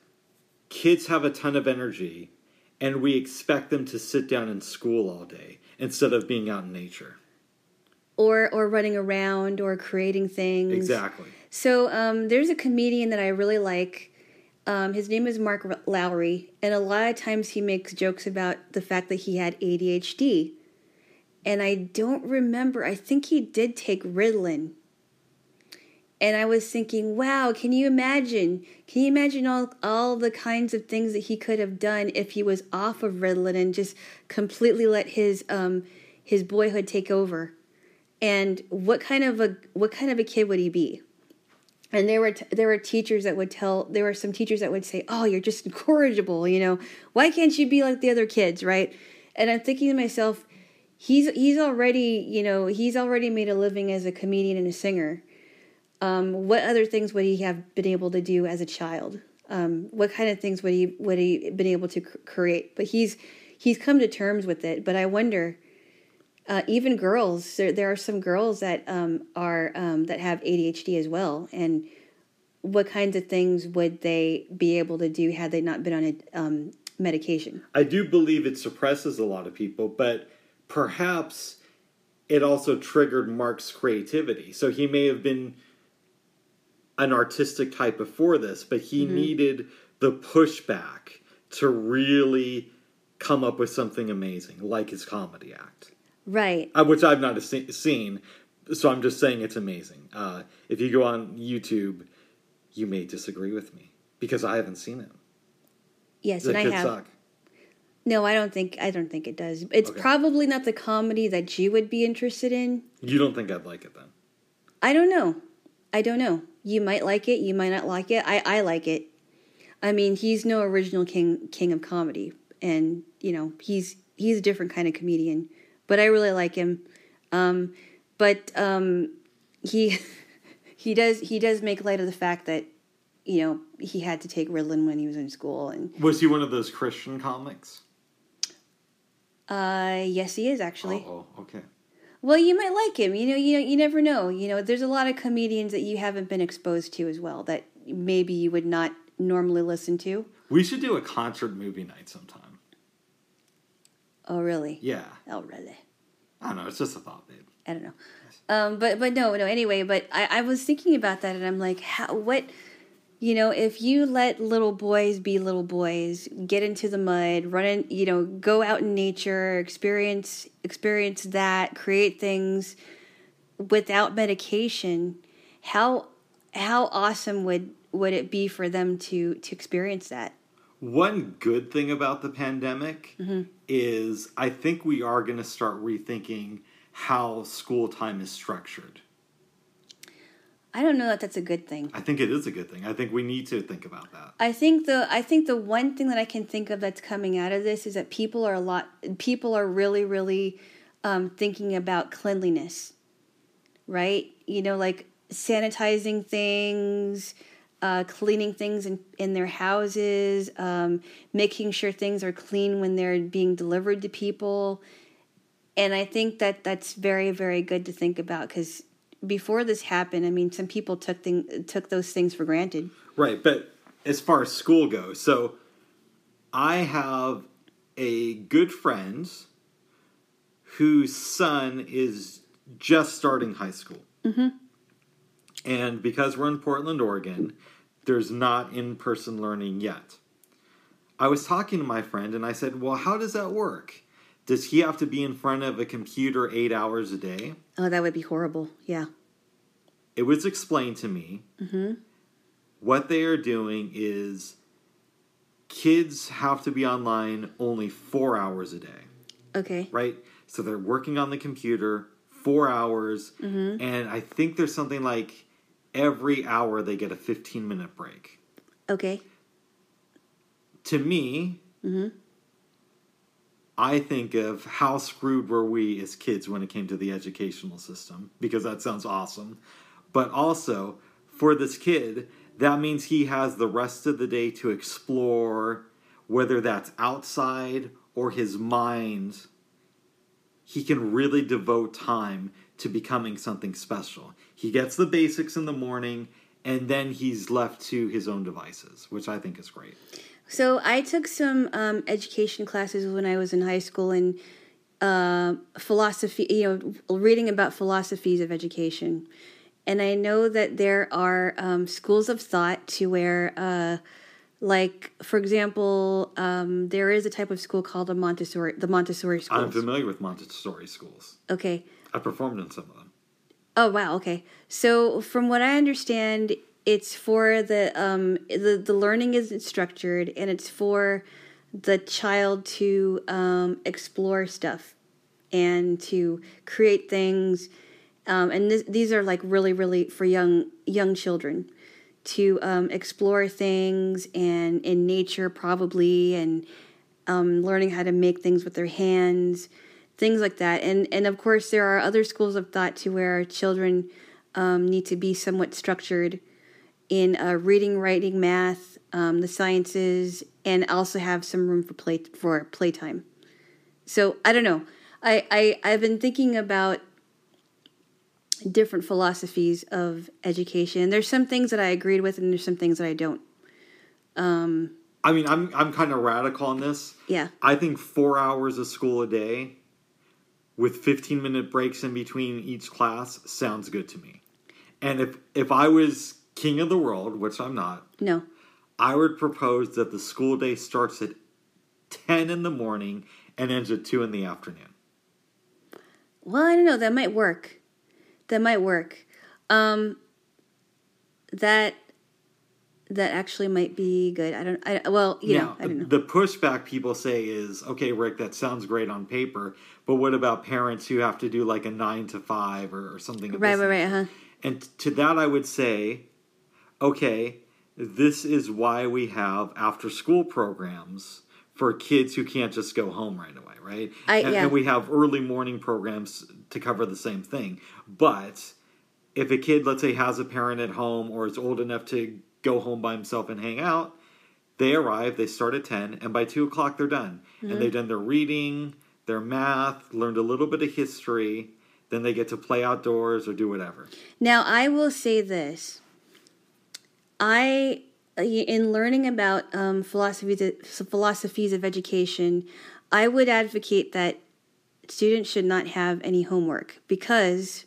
kids have a ton of energy, and we expect them to sit down in school all day instead of being out in nature or or running around or creating things. Exactly. So um, there's a comedian that I really like. Um, his name is Mark Lowry, and a lot of times he makes jokes about the fact that he had ADHD. And I don't remember. I think he did take Ritalin. And I was thinking, wow, can you imagine? Can you imagine all, all the kinds of things that he could have done if he was off of Ritalin and just completely let his um, his boyhood take over? and what kind of a what kind of a kid would he be and there were t- there were teachers that would tell there were some teachers that would say oh you're just incorrigible you know why can't you be like the other kids right and i'm thinking to myself he's he's already you know he's already made a living as a comedian and a singer. Um, what other things would he have been able to do as a child? Um, what kind of things would he would he been able to create? But he's he's come to terms with it. But i wonder uh, even girls there, there are some girls that um, are um, that have adhd as well. And what kinds of things would they be able to do had they not been on a um, medication? I do believe it suppresses a lot of people but perhaps it also triggered mark's creativity so he may have been an artistic type before this but he mm-hmm. needed the pushback to really come up with something amazing like his comedy act right? Uh, which I've not seen, so I'm just saying it's amazing. Uh, if you go on YouTube, you may disagree with me because I haven't seen it. Yes, the and I have. Suck. No, I don't think I don't think it does. It's Okay. probably not the comedy that you would be interested in. You don't think I'd like it then? I don't know. I don't know. You might like it. You might not like it. I I like it. I mean, he's no original king king of comedy, and you know he's he's a different kind of comedian. But I really like him. Um, but um, he he does he does make light of the fact that you know he had to take Ritalin when he was in school, and Was he one of those Christian comics? Uh, yes, he is actually. Oh, okay. Well, you might like him. You know, you know, you never know. You know, there's a lot of comedians that you haven't been exposed to as well that maybe you would not normally listen to. We should do a concert movie night sometime. Oh, really? Yeah. Oh, really? I don't know. It's just a thought, babe. I don't know. Um, but but no, no. Anyway, but I, I was thinking about that, and I'm like, how what? You know, if you let little boys be little boys, get into the mud, run in, you know, go out in nature, experience experience that, create things without medication, how how awesome would would it be for them to to experience that? One good thing about the pandemic Mm-hmm. is I think we are going to start rethinking how school time is structured. I don't know that that's a good thing. I think it is a good thing. I think we need to think about that. I think the I think the one thing that I can think of that's coming out of this is that people are a lot people are really really um, thinking about cleanliness, right? You know, like sanitizing things, uh, cleaning things in in their houses, um, making sure things are clean when they're being delivered to people, and I think that that's very very good to think about because before this happened, I mean, some people took thing, took those things for granted. Right, but as far as school goes, so I have a good friend whose son is just starting high school. Mm-hmm. And because we're in Portland, Oregon, there's not in person learning yet. I was talking to my friend and I said, Well, how does that work? Does he have to be in front of a computer eight hours a day? Oh, that would be horrible. Yeah. it was explained to me mm-hmm. what they are doing is kids have to be online only four hours a day Okay. right so they're working on the computer four hours mm-hmm. and i think there's something like every hour they get a 15 minute break Okay. to me mm-hmm. I think of how screwed were we as kids when it came to the educational system because that sounds awesome. But also for this kid that means he has the rest of the day to explore whether that's outside or his mind. He can really devote time to becoming something special. He gets the basics in the morning and then he's left to his own devices which i think is great So I took some um, education classes when I was in high school and uh, philosophy, you know, reading about philosophies of education. And I know that there are um, schools of thought to where, uh, like, for example, um, there is a type of school called a Montessori, the Montessori school. i'm familiar with montessori schools Okay. i performed in some of them Oh wow, okay. So from what I understand, it's for the um the the learning isn't structured and it's for the child to um explore stuff and to create things um and this, these are like really really for young young children to um explore things and in nature probably and um, learning how to make things with their hands, things like that. And and of course, there are other schools of thought to where children um, need to be somewhat structured in uh, reading, writing, math, um, the sciences, and also have some room for play for playtime. So I don't know. I, I I've been thinking about different philosophies of education. There's some things that I agreed with, and there's some things that I don't. Um, I mean, I'm I'm kind of radical on this. Yeah. I think four hours of school a day, with 15 minute breaks in between each class, sounds good to me. And if if I was king of the world, which I'm not, No. I would propose that the school day starts at 10 in the morning and ends at two in the afternoon. Well, I don't know. That might work. That might work. Um, that that actually might be good. I don't. I well, you know, Now, I don't know. the pushback people say is, okay, Rick, that sounds great on paper, but what about parents who have to do like a nine to five or, or something? of Right, this right, right. Uh huh. And to that, I would say, okay, this is why we have after school programs for kids who can't just go home right away, right? I- and, yeah. and we have early morning programs to cover the same thing. But if a kid, let's say, has a parent at home or is old enough to go home by himself and hang out, they arrive, they start at 10, and by 2 o'clock they're done. Mm-hmm. And they've done their reading, their math, learned a little bit of history, then they get to play outdoors or do whatever. Now, I will say this. I, in learning about um, philosophies, philosophies of education, I would advocate that students should not have any homework because,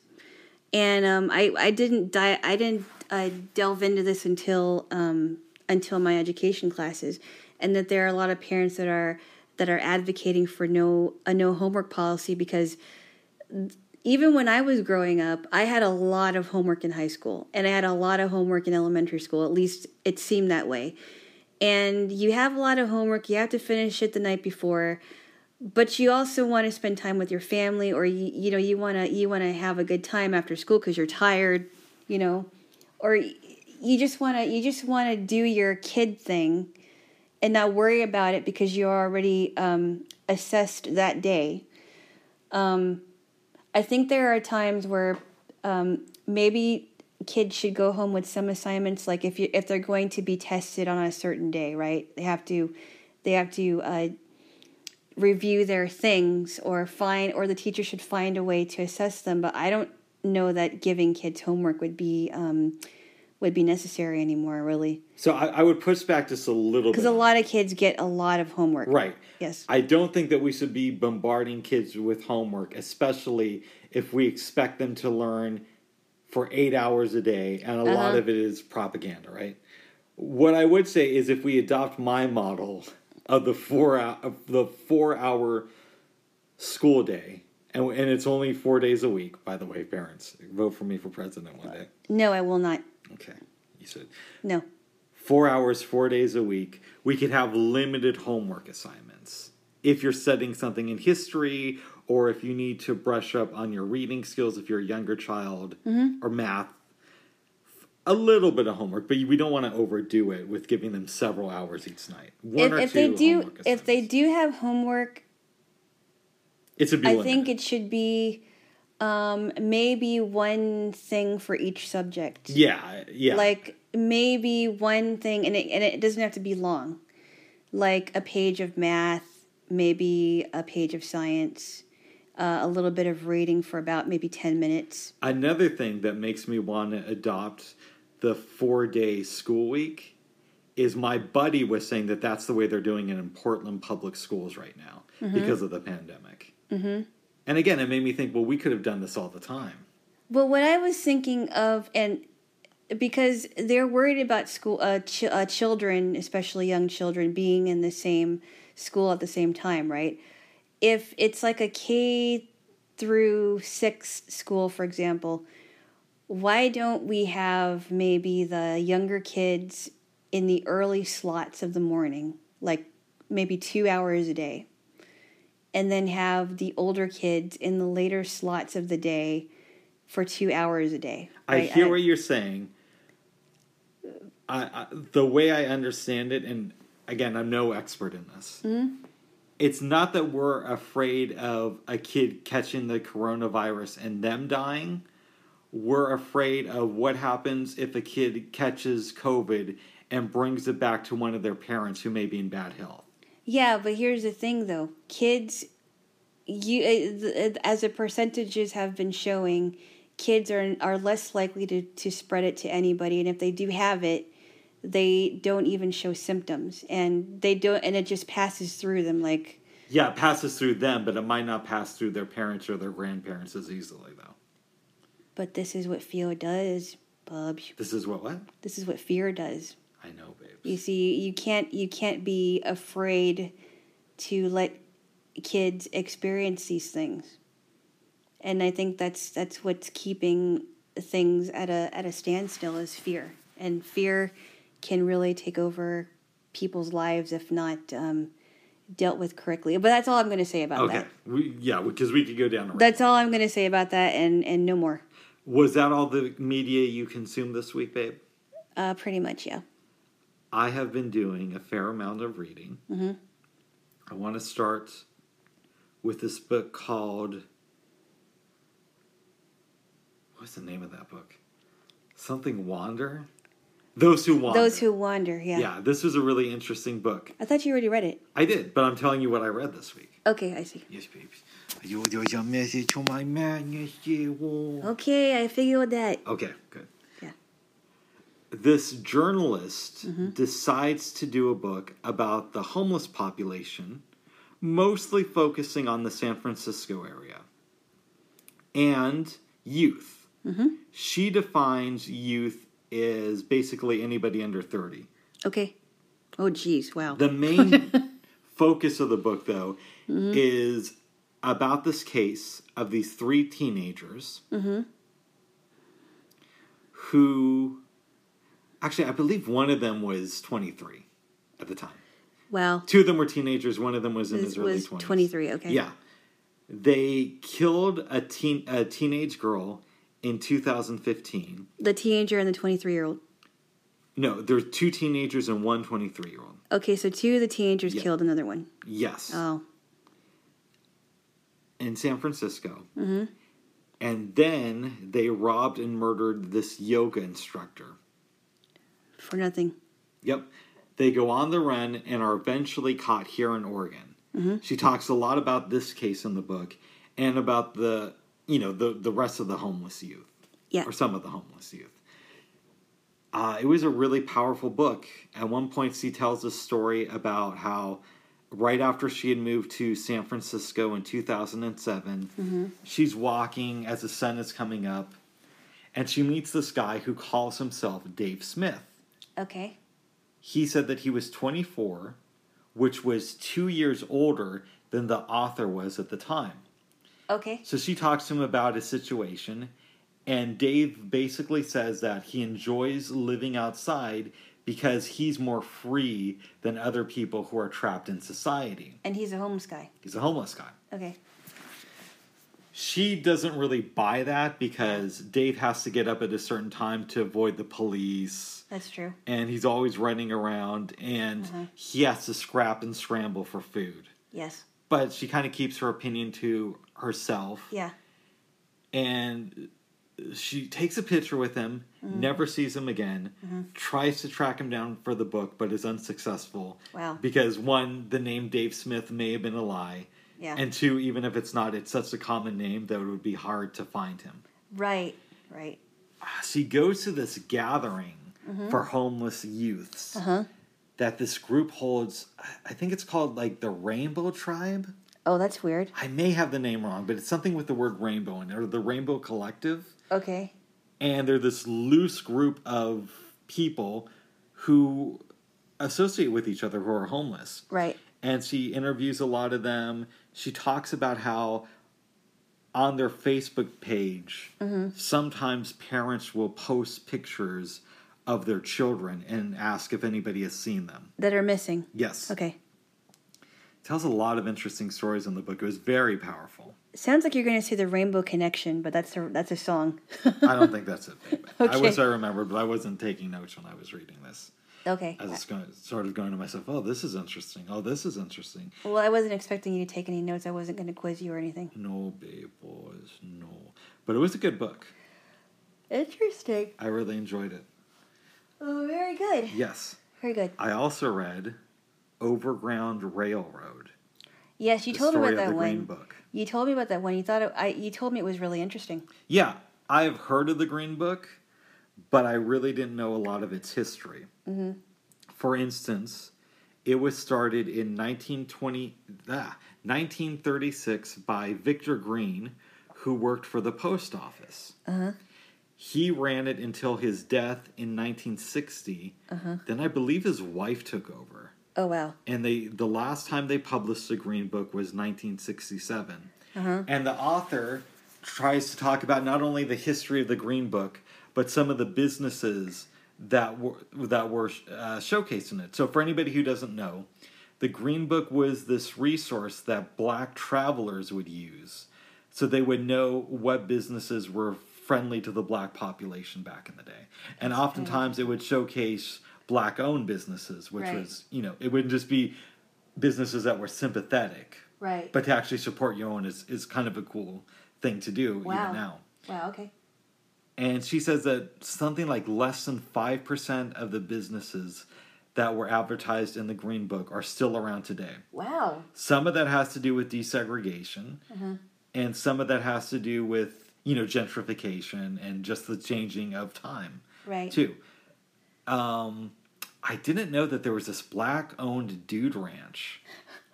and um, I, I didn't di- I didn't uh, delve into this until um, until my education classes, and that there are a lot of parents that are that are advocating for no a no homework policy because even when I was growing up, I had a lot of homework in high school and I had a lot of homework in elementary school. At least it seemed that way. And you have a lot of homework, you have to finish it the night before, but you also want to spend time with your family or you, you know, you want to you want to have a good time after school cuz you're tired, you know, or you just want to you just want to do your kid thing and not worry about it because you're already um, assessed that day. Um, I think there are times where um, maybe kids should go home with some assignments, like if you if they're going to be tested on a certain day, right? They have to they have to uh, review their things or find or the teacher should find a way to assess them. But I don't know that giving kids homework would be um, would be necessary anymore, really, So I, I would push back just a little bit. because a lot of kids get a lot of homework. Right. Yes. I don't think that we should be bombarding kids with homework, especially if we expect them to learn for eight hours a day, and a lot Uh-huh. of it is propaganda, right? What I would say is if we adopt my model of the four hour, of the four hour school day, and, and it's only four days a week, by the way, parents, vote for me for president one day. No, I will not. Okay, you said No. four hours, four days a week, we could have limited homework assignments. If you're studying something in history, or if you need to brush up on your reading skills, if you're a younger child, Mm-hmm. or math, a little bit of homework, but we don't want to overdo it with giving them several hours each night. One If, or if two they do if they do have homework, it should be I think it should be um, maybe one thing for each subject. yeah, yeah, Like maybe one thing, and it and it doesn't have to be long. Like a page of math, maybe a page of science, uh, a little bit of reading for about maybe ten minutes. Another thing that makes me want to adopt the four day school week is my buddy was saying that that's the way they're doing it in Portland public schools right now because of the pandemic. Mm-hmm. And again, it made me think, well, we could have done this all the time. Well, what I was thinking of, and because they're worried about school, uh, ch- uh, children, especially young children, being in the same school at the same time, right? If it's like a K through six school, for example, why don't we have maybe the younger kids in the early slots of the morning, like maybe two hours a day? And then have the older kids in the later slots of the day for two hours a day. I right? hear what you're saying. I, I, the way I understand it, and again, I'm no expert in this. Hmm? It's not that we're afraid of a kid catching the coronavirus and them dying. We're afraid of what happens if a kid catches COVID and brings it back to one of their parents who may be in bad health. Yeah, but here's the thing, though. Kids, you uh, as the percentages have been showing, kids are are less likely to to spread it to anybody, and if they do have it, they don't even show symptoms, and they don't, and it just passes through them like. Yeah, it passes through them, but it might not pass through their parents or their grandparents as easily, though. But this is what fear does, Bubs. This is what what This is what fear does. I know, babes. You see, you can't you can't be afraid to let kids experience these things. And I think that's that's what's keeping things at a at a standstill is fear. And fear can really take over people's lives if not um, dealt with correctly. But that's all I'm going to say about Okay. that. We, yeah, because we could go down. That's all I'm going to say about that, and and no more. Was that all the media you consumed this week, babe? Uh, pretty much, yeah. I have been doing a fair amount of reading. Mm-hmm. I want to start with this book called. What's the name of that book? Something Wander? Those Who Wander. Those who wander, yeah. Yeah, this was a really interesting book. I thought you already read it. I did, but I'm telling you what I read this week. Okay, I see. Yes, babes. You there's a message to my madness, you. Okay, I figured that. Okay, good. This journalist mm-hmm. decides to do a book about the homeless population, mostly focusing on the San Francisco area and youth. Mm-hmm. She defines youth as basically anybody under 30. Okay. Oh, geez, wow. The main focus of the book, though, mm-hmm. is about this case of these three teenagers who actually, I believe one of them was 23 at the time. Well, Two of them were teenagers, one of them was in his early was 20s. 23, okay. Yeah. They killed a teen a teenage girl in 2015. The teenager and the 23 year old. No, there's two teenagers and one 23 year old. Okay, so two of the teenagers Yeah. killed another one. Yes. Oh, in San Francisco. Mm-hmm. And then they robbed and murdered this yoga instructor. For nothing. Yep. They go on the run and are eventually caught here in Oregon. Mm-hmm. She talks a lot about this case in the book and about the, you know, the, the rest of the homeless youth. Yeah. Or some of the homeless youth. Uh, it was a really powerful book. At one point, she tells a story about how right after she had moved to San Francisco in 2007, she's walking as the sun is coming up, and she meets this guy who calls himself Dave Smith. Okay. He said that he was 24, which was two years older than the author was at the time. Okay. So she talks to him about his situation, and Dave basically says that he enjoys living outside because he's more free than other people who are trapped in society. And he's a homeless guy. He's a homeless guy. Okay. She doesn't really buy that because Dave has to get up at a certain time to avoid the police, That's true. and he's always running around, and he has to scrap and scramble for food. Yes. But she kind of keeps her opinion to herself. Yeah. and she takes a picture with him, Mm-hmm. never sees him again, tries to track him down for the book, but is unsuccessful. Wow. Because one, the name Dave Smith may have been a lie. Yeah. And two, even if it's not, it's such a common name that it would be hard to find him. Right. Right. She goes to this gathering for homeless youths Mm-hmm. Uh huh. that this group holds. I think it's called like the Rainbow Tribe. Oh, that's weird. I may have the name wrong, but it's something with the word rainbow in it, or the Rainbow Collective. Okay. and they're this loose group of people who associate with each other who are homeless. Right. And she interviews a lot of them. She talks about how on their Facebook page, sometimes parents will post pictures of their children and ask if anybody has seen them. That are missing. Yes. Okay. Tells a lot of interesting stories in the book. It was very powerful. Sounds like you're going to say the Rainbow Connection, but that's a that's a song. I don't think that's it. babe. I wish I remembered, but I wasn't taking notes when I was reading this. okay. I was going, started going to myself, oh, this is interesting. Oh, this is interesting. Well, I wasn't expecting you to take any notes. I wasn't going to quiz you or anything. No, babe, boys, no. But it was a good book. Interesting. I really enjoyed it. Oh, very good. Yes. Very good. I also read Overground Railroad. Yes, you told me about that one. You told me about that one. You thought it, I. You told me it was really interesting. Yeah, I've heard of the Green Book, but I really didn't know a lot of its history. Mm-hmm. For instance, it was started in 1920, ah, 1936 by Victor Green, who worked for the post office. Uh-huh. He ran it until his death in 1960. Uh-huh. Then I believe his wife took over. Oh wow. And they the last time they published the Green Book was 1967. Uh-huh. And the author tries to talk about not only the history of the Green Book, but some of the businesses that were that were uh, showcased in it. So for anybody who doesn't know, the Green Book was this resource that black travelers would use, so they would know what businesses were friendly to the black population back in the day, and oftentimes it would showcase black-owned businesses, which Right. was you know it wouldn't just be businesses that were sympathetic, Right. but to actually support your own is is kind of a cool thing to do Wow. even now. wow. Okay. And she says that something like less than 5% of the businesses that were advertised in the Green Book are still around today. Wow. Some of that has to do with desegregation, uh-huh. and some of that has to do with, you know, gentrification and just the changing of time, Right. too. Um, I didn't know that there was this black owned dude ranch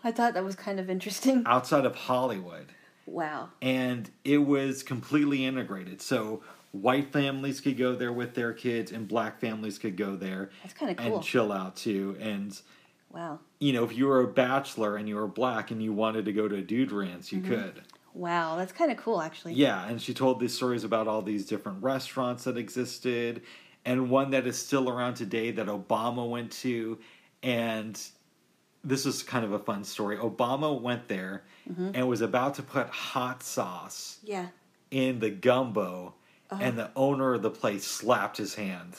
I thought that was kind of interesting. outside of Hollywood. Wow. and it was completely integrated. So white families could go there with their kids, and black families could go there That's kind of cool. and chill out too. And Wow. you know, if you were a bachelor and you were black and you wanted to go to a dude ranch, Mm-hmm. you could. Wow. That's kind of cool, actually. Yeah, and she told these stories about all these different restaurants that existed, and one that is still around today that Obama went to, and this is kind of a fun story. Obama went there Mm-hmm. and was about to put hot sauce Yeah. in the gumbo, Uh-huh. and the owner of the place slapped his hand.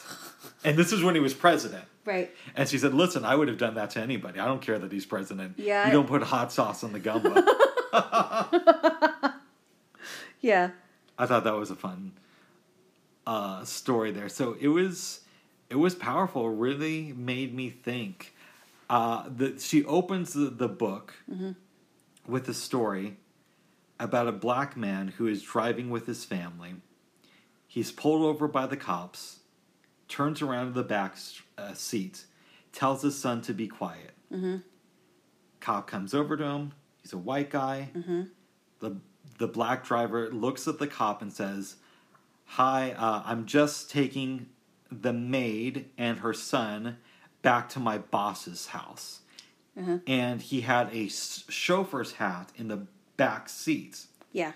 and this is when he was president. Right. And she said, "Listen, I would have done that to anybody. I don't care that he's president. Yeah, you don't put hot sauce on the gumbo." Yeah. I thought that was a fun uh, story there. So it was it was powerful. It really made me think. Uh, that she opens the, the book with a story about a black man who is driving with his family. He's pulled over by the cops, turns around to the back uh, seat, tells his son to be quiet. Cop comes over to him. He's a white guy. The the black driver looks at the cop and says, "Hi, uh, I'm just taking the maid and her son back to my boss's house." And he had a chauffeur's hat in the back seat. Yeah.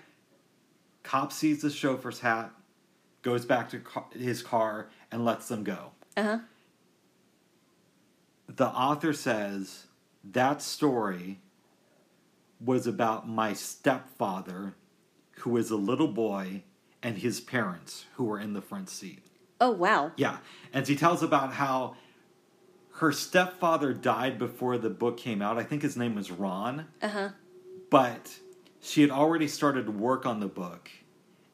Cop sees the chauffeur's hat, goes back to ca- his car, and lets them go. Uh huh. the author says that story was about my stepfather, who was a little boy, and his parents, who were in the front seat. Oh wow. Yeah. And she tells about how her stepfather died before the book came out. I think his name was Ron. Uh huh. But she had already started work on the book.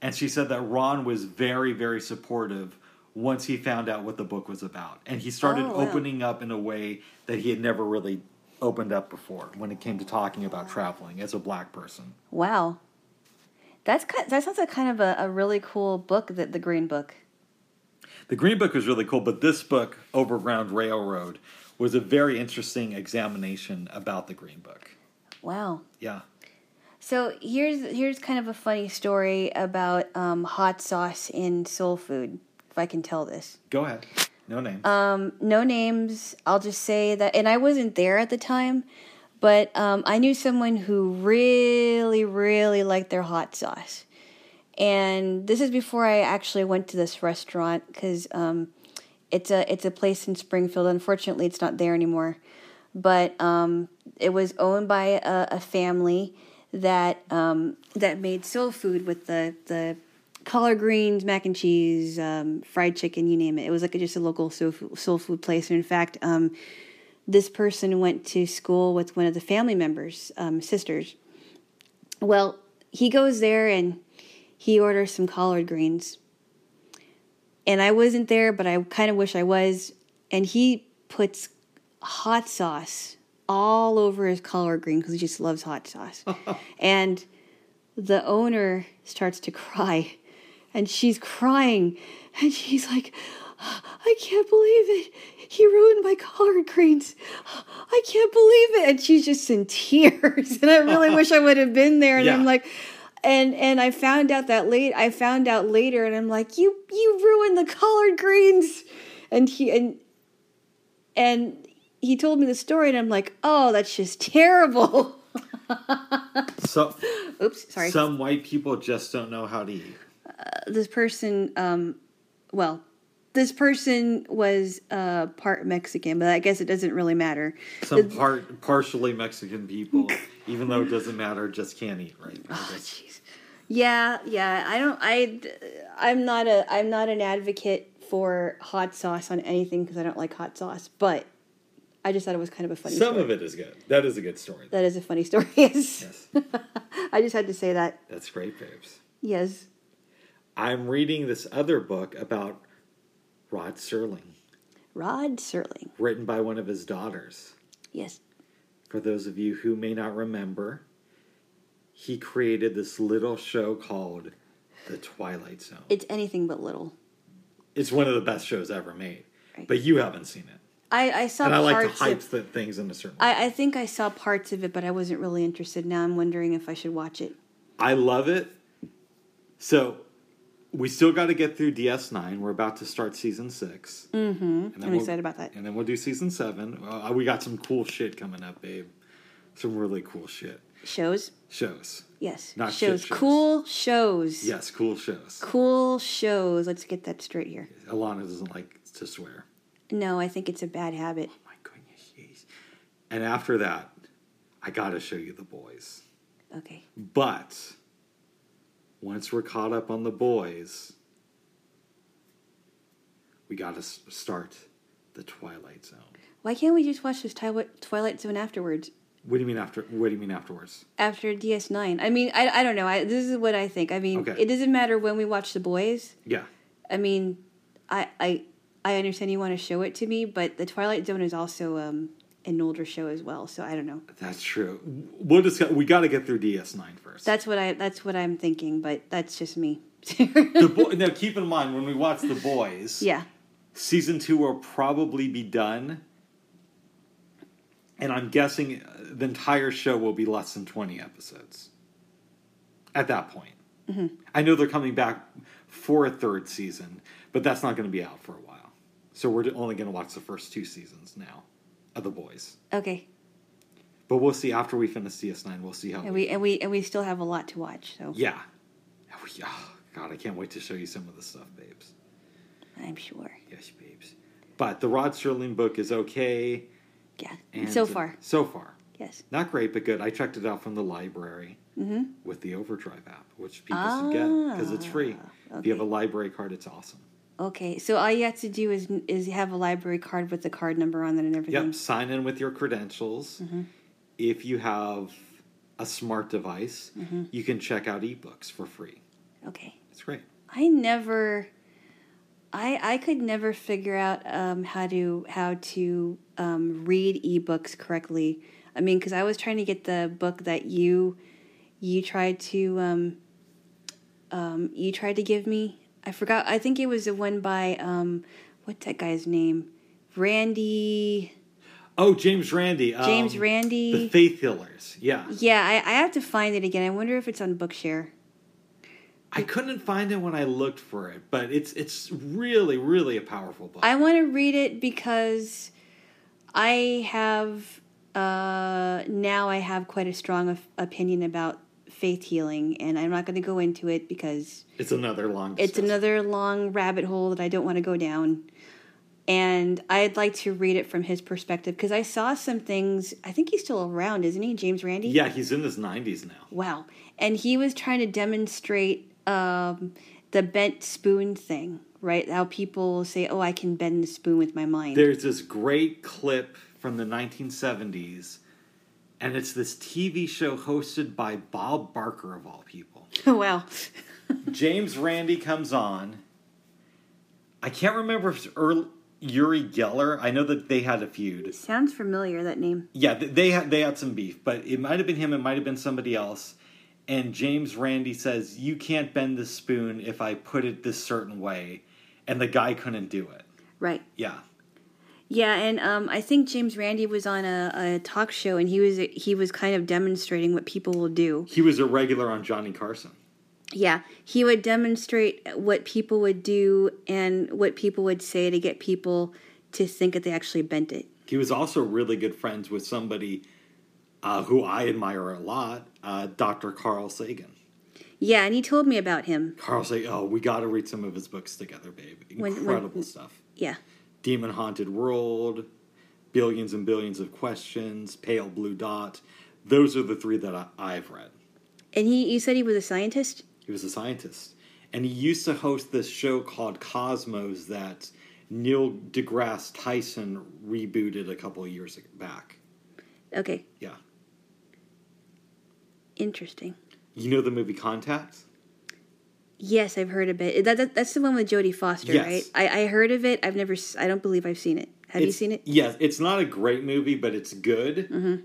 And she said that Ron was very, very supportive once he found out what the book was about. And he started Oh, wow. opening up in a way that he had never really opened up before when it came to talking about traveling as a black person. Wow. That's kind. That sounds like kind of a, a really cool book. That the Green Book. The Green Book was really cool, but this book, Overground Railroad, was a very interesting examination about the Green Book. Wow. Yeah. So here's here's kind of a funny story about um, hot sauce in soul food. If I can tell this. Go ahead. No names. Um, no names. I'll just say that, and I wasn't there at the time, but um, I knew someone who really, really liked their hot sauce. And this is before I actually went to this restaurant because um, it's a it's a place in Springfield. Unfortunately, it's not there anymore. But um, it was owned by a, a family that um, that made soul food with the the collard greens, mac and cheese, um, fried chicken, you name it. It was like a, just a local soul food, soul food place. And in fact, um, this person went to school with one of the family members' um, sisters. Well, he goes there and he orders some collard greens. And I wasn't there, but I kind of wish I was. And he puts hot sauce all over his collard green because he just loves hot sauce. and the owner starts to cry and she's crying. And she's like i can't believe it. He ruined my collard greens. I can't believe it. And she's just in tears. And i really wish i would have been there. And Yeah. i'm like and and i found out that late i found out later and i'm like you you ruined the collard greens. And he and and he told me the story and i'm like oh that's just terrible. So, oops sorry. some white people just don't know how to eat. This person um well this person was uh, part Mexican, but I guess it doesn't really matter. Some part partially Mexican people, even though it doesn't matter, just can't eat right. Oh, jeez. Yeah, yeah. I don't. I. I'm not a. I'm not an advocate for hot sauce on anything because I don't like hot sauce. But I just thought it was kind of a funny. Some story. of it is good. That is a good story. That is a funny story. Yes. Yes, I just had to say that. that's great, babes. Yes. I'm reading this other book about Rod Serling, Rod Serling. written by one of his daughters. Yes. For those of you who may not remember, he created this little show called The Twilight Zone. It's anything but little. It's one of the best shows ever made, Right. but you haven't seen it. I, I saw And I like to hype of. things in a certain way. I, I think I saw parts of it, but I wasn't really interested. Now I'm wondering if I should watch it. I love it. So we still got to get through DS9. We're about to start season 6 Mm-hmm. And then I'm we'll- excited about that. And then we'll do season seven. Uh, we got some cool shit coming up, babe. Some really cool shit. Shows? Shows. Yes. Not shows. shows. Cool shows. Yes, cool shows. Cool shows. Let's get that straight here. Alana doesn't like to swear. No, I think it's a bad habit. Oh my goodness, jeez. And after that, I got to show you the boys. Okay. But once we're caught up on the boys, we got to start the Twilight Zone. Why can't we just watch this Twilight Zone afterwards? What do you mean after? What do you mean afterwards? After DS9. I mean, I, I don't know. I, this is what I think. I mean, Okay. it doesn't matter when we watch The Boys. Yeah, I mean, I, I, I understand you want to show it to me, but The Twilight Zone is also um, an older show as well. So I don't know. that's true. We'll discuss. We got to get through DS9 first. That's what I. That's what I'm thinking, but that's just me. the bo- now, keep in mind when we watch the boys. yeah. season two will probably be done and i'm guessing uh, the entire show will be less than 20 episodes at that point i know they're coming back for a third season but that's not going to be out for a while so we're only going to watch the first two seasons now of the boys Okay. but we'll see after we finish DS9. we'll see how And we and we and we still have a lot to watch. So yeah we- oh, god i can't wait to show you some of the stuff babes I'm sure. yes babes but the rod sterling book is okay Yeah. And, so far, so far, yes. not great, but good. I checked it out from the library Mm-hmm. with the Overdrive app, which people should get because it's free. If you have a library card, it's awesome. Okay. So all you have to do is is have a library card with the card number on it and everything. Yep, sign in with your credentials. Mm-hmm. If you have a smart device, Mm-hmm. you can check out ebooks for free. Okay. It's great. I never, I I could never figure out um, how to how to um, read ebooks correctly. I mean, because I was trying to get the book that you you tried to um, um, you tried to give me. I forgot. I think it was the one by um, what's that guy's name? Randi. Oh, James Randi. um, James Randi. The Faith Healers. Yeah. Yeah, I, I have to find it again. I wonder if it's on Bookshare. I couldn't find it when I looked for it, but it's it's really, really a powerful book. I want to read it because I have uh, now I have quite a strong opinion about faith healing, and I'm not going to go into it because it's another long it's another long rabbit hole that I don't want to go down. And I'd like to read it from his perspective because I saw some things. I think he's still around, isn't he, James Randi? Yeah, he's in his 90s now. Wow. And he was trying to demonstrate um, the bent spoon thing, right? How people say, oh, I can bend the spoon with my mind. There's this great clip from the 1970s, and it's this TV show hosted by Bob Barker, of all people. Oh, wow. James Randi comes on. I can't remember if it's early, Uri Geller. I know that they had a feud. Sounds familiar, that name. Yeah, th- they had they had some beef, but it might have been him. It might have been somebody else. And James Randi says, "You can't bend the spoon if I put it this certain way," and the guy couldn't do it. Right. Yeah, Yeah, and um, I think James Randi was on a, a talk show, and he was he was kind of demonstrating what people will do. he was a regular on Johnny Carson. Yeah, he would demonstrate what people would do and what people would say to get people to think that they actually bent it. He was also really good friends with somebody uh, who I admire a lot, uh, Dr. Carl Sagan. Yeah, and he told me about him. Carl Sagan. oh, we got to read some of his books together, babe. When- when- Incredible stuff. Yeah. Demon Haunted World, Billions and Billions of Questions, Pale Blue Dot. Those are the three that I, I've read. And he you said he was a scientist? He was a scientist. And he used to host this show called Cosmos that Neil deGrasse Tyson rebooted a couple of years back. Okay. Yeah. Interesting. You know the movie Contact? Yes, I've heard of it. That, that that's the one with Jodie Foster, Yes. right? I, I heard of it. I've never. I don't believe I've seen it. Have you seen it? Yes, it's not a great movie, but it's good. Mm-hmm.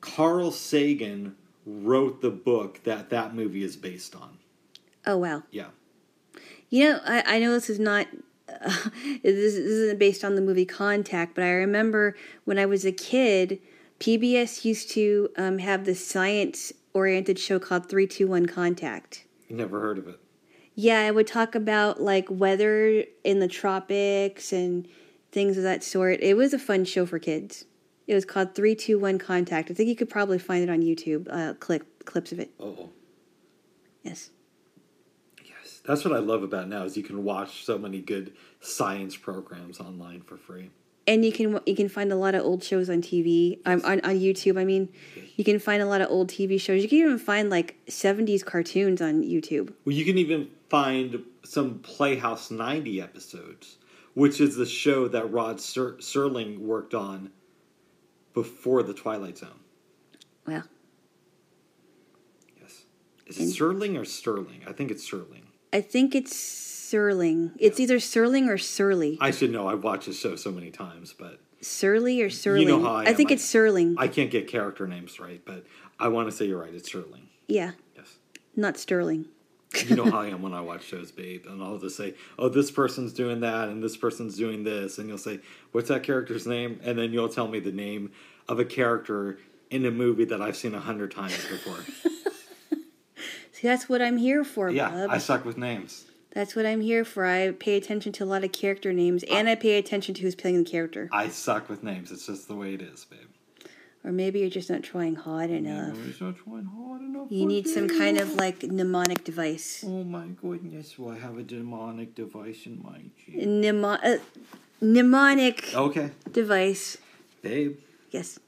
Carl Sagan wrote the book that that movie is based on. Oh wow. Yeah. You know, I, I know this is not. Uh, this, this isn't based on the movie Contact, but I remember when I was a kid, PBS used to um, have this science-oriented show called Three Two One Contact. Never heard of it. Yeah, I would talk about like weather in the tropics and things of that sort. It was a fun show for kids. It was called Three Two One Contact. I think you could probably find it on YouTube. Uh, clip clips of it. Oh. Yes. Yes. That's what I love about now is you can watch so many good science programs online for free. and you can you can find a lot of old shows on TV um, on on YouTube. I mean, you can find a lot of old TV shows. You can even find like '70s cartoons on YouTube. Well, you can even find some Playhouse 90 episodes, which is the show that Rod Ser- Serling worked on before The Twilight Zone. Well, Yes. Is it Serling or Sterling? I think it's Serling. I think it's Serling. It's either Serling or Surly. I should know. I've watched the show so many times, but Surly or Serling. know how I I think am. it's Serling. I can't get character names right. But I want to say you're right. It's Serling. yeah, Yes. not Sterling. You know how I am when I watch shows, babe, and I'll just say, "Oh, this person's doing that, and this person's doing this," and you'll say, "What's that character's name?" And then you'll tell me the name of a character in a movie that I've seen a hundred times before. See, that's what I'm here for, yeah. I suck with names. That's what I'm here for. I pay attention to a lot of character names, and I pay attention to who's playing the character. I suck with names. It's just the way it is, babe. Or maybe you're just not trying hard enough. Nobody's not trying hard enough. You need some kind of like mnemonic device. Oh my goodness! Well, I have a demonic device in my cheek. Mnemo- uh, mnemonic Okay, device. babe. Yes.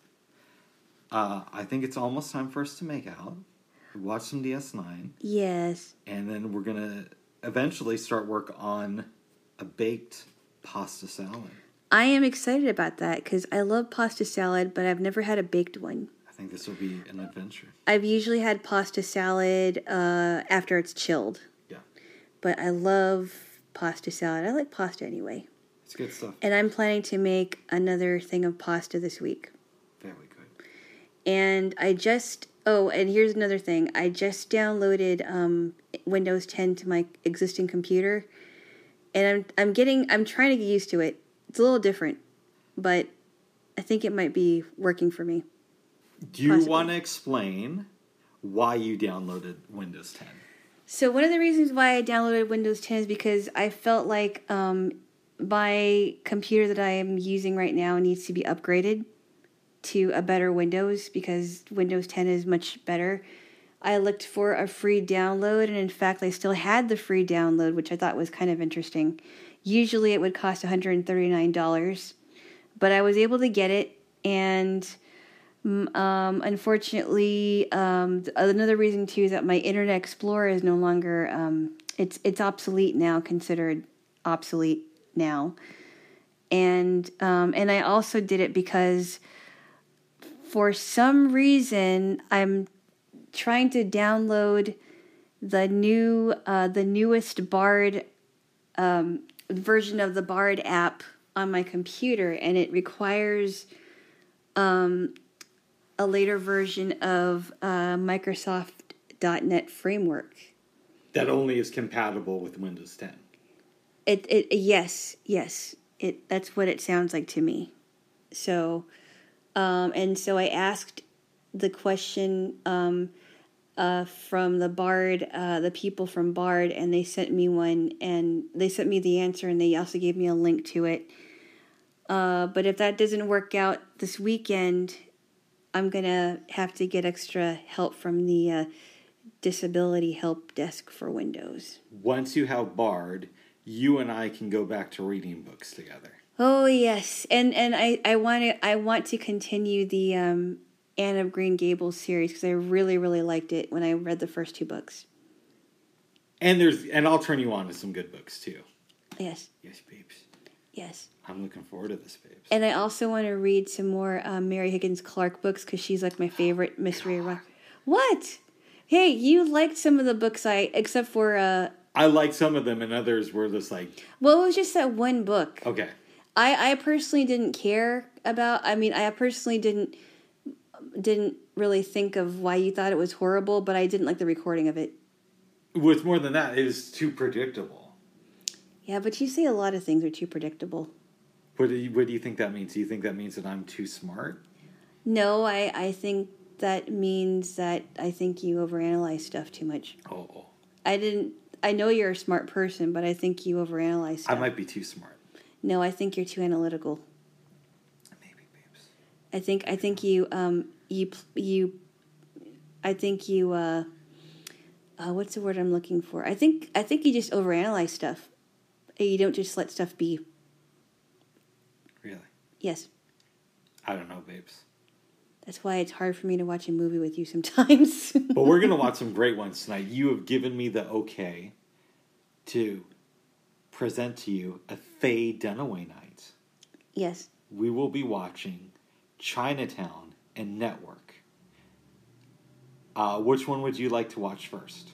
Uh, I think it's almost time for us to make out. Watch some DS9. Yes. and then we're gonna eventually start work on a baked pasta salad. I am excited about that because I love pasta salad, but I've never had a baked one. I think this will be an adventure. I've usually had pasta salad uh, after it's chilled, Yeah, but I love pasta salad. I like pasta anyway. it's good stuff. And I'm planning to make another thing of pasta this week. Very good. And I just oh, and here's another thing. I just downloaded um, Windows 10 to my existing computer, and I'm I'm getting I'm trying to get used to it. It's a little different, but I think it might be working for me. Do you Possibly. want to explain why you downloaded Windows 10? So one of the reasons why I downloaded Windows 10 is because I felt like um, my computer that I am using right now needs to be upgraded to a better Windows because Windows 10 is much better. I looked for a free download, and in fact, I still had the free download, which I thought was kind of interesting. Usually, it would cost $139, but I was able to get it, and Mm, um, unfortunately, um, another reason too is that my Internet Explorer is no longer um, it's it's obsolete now, considered obsolete now, and um, and I also did it because for some reason I'm trying to download the new uh, the newest Bard um, version of the Bard app on my computer, and it requires um, a later version of uh, Microsoft.NET Framework. That only is compatible with Windows 10. It, it yes yes it that's what it sounds like to me. So, um, and so I asked the question um, uh, from the Bard, uh, the people from Bard, and they sent me one, and they sent me the answer, and they also gave me a link to it. Uh, but if that doesn't work out this weekend, I'm gonna have to get extra help from the uh, disability help desk for Windows. Once you have Bard, you and I can go back to reading books together. Oh yes, and and I I want to I want to continue the um, Anne of Green Gables series because I really really liked it when I read the first two books. And there's and I'll turn you on to some good books too. Yes, Yes, babes. yes. I'm looking forward to this, babes. And I also want to read some more um, Mary Higgins Clark books because she's like my favorite mystery. Ro- what? Hey, you liked some of the books I, except for uh, I like some of them, and others were just like, well, it was just that one book. okay, I I personally didn't care about. I mean, I personally didn't didn't really think of why you thought it was horrible, but I didn't like the recording of it. with more than that, it is too predictable. Yeah, but you say a lot of things are too predictable. What do you, what do you think that means? Do you think that means that I'm too smart? No, I I think that means that I think you overanalyze stuff too much. Oh. I didn't. I know you're a smart person, but I think you overanalyze I might be too smart. No, I think you're too analytical. Maybe, babes. I think I think you um you you I think you uh, uh what's the word I'm looking for? I think I think you just overanalyze stuff. You don't just let stuff be. Really? Yes. I don't know, babes. That's why it's hard for me to watch a movie with you sometimes. But we're gonna watch some great ones tonight. You have given me the okay to present to you a Faye Dunaway night. yes. We will be watching Chinatown and Network. Uh, which one would you like to watch first?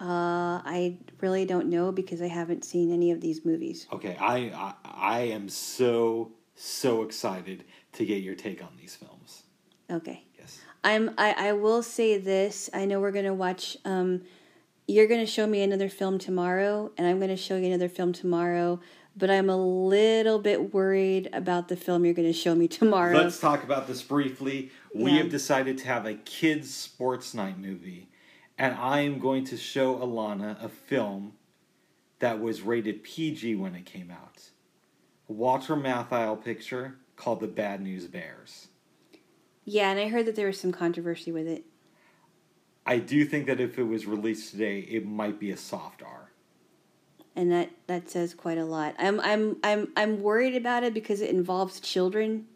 Uh, I really don't know because I haven't seen any of these movies. Okay, I, I I am so so excited to get your take on these films. Okay. Yes. I'm I, I will say this. I know we're gonna watch um you're gonna show me another film tomorrow and I'm gonna show you another film tomorrow, but I'm a little bit worried about the film you're gonna show me tomorrow. Let's talk about this briefly. We Yeah. have decided to have a kids sports night movie, and I am going to show Alana a film that was rated PG when it came out. A Walter Matthau picture called The Bad News Bears. yeah, and I heard that there was some controversy with it. I do think that if it was released today, it might be a soft R. And that, that says quite a lot. I'm I'm I'm I'm worried about it because it involves children.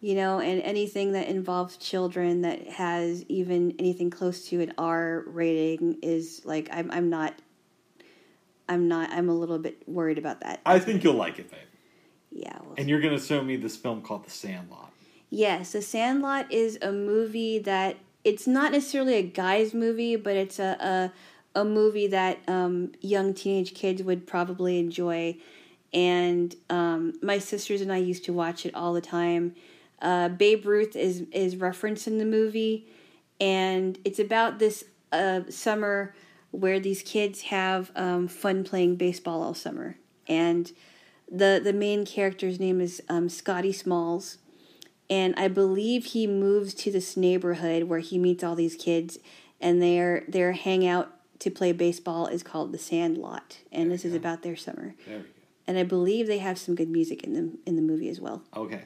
You know, and anything that involves children that has even anything close to an R rating is like I'm I'm not I'm not I'm a little bit worried about that. I think you'll like it, babe. Yeah. Well, And you're going to show me this film called The Sandlot. yes, The Sandlot is a movie that it's not necessarily a guy's movie, but it's a a, a movie that um, young teenage kids would probably enjoy. And um, my sisters and I used to watch it all the time. Uh, Babe Ruth is is referenced in the movie, and it's about this uh, summer where these kids have um, fun playing baseball all summer. And the the main character's name is um, Scotty Smalls, and I believe he moves to this neighborhood where he meets all these kids, and they're they're hang hangout to play baseball is called the Sandlot, and this is about their summer. There we go. And I believe they have some good music in the in the movie as well. Okay.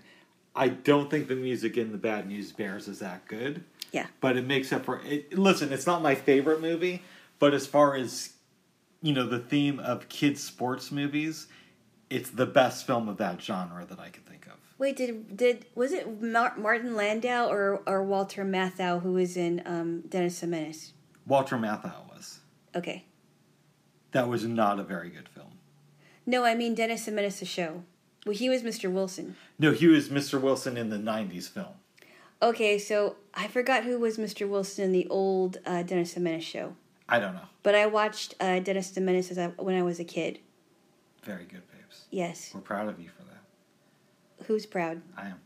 I don't think the music in The Bad News Bears is that good. Yeah. but it makes up for it. Listen, it's not my favorite movie, but as far as you know, the theme of kids sports movies, it's the best film of that genre that I could think of. Wait, did did was it Mar- Martin Landau or or Walter Matthau who was in um, Dennis the Menace? Walter Matthau was. Okay. That was not a very good film. No, I mean Dennis the Menace show. Well, he was Mr. Wilson. No, he was Mr. Wilson in the '90s film. Okay, so I forgot who was Mr. Wilson in the old uh, Dennis the Menace show. I don't know. But I watched uh, Dennis the Menace as I, when I was a kid. Very good, babes. Yes. We're proud of you for that. Who's proud? I am.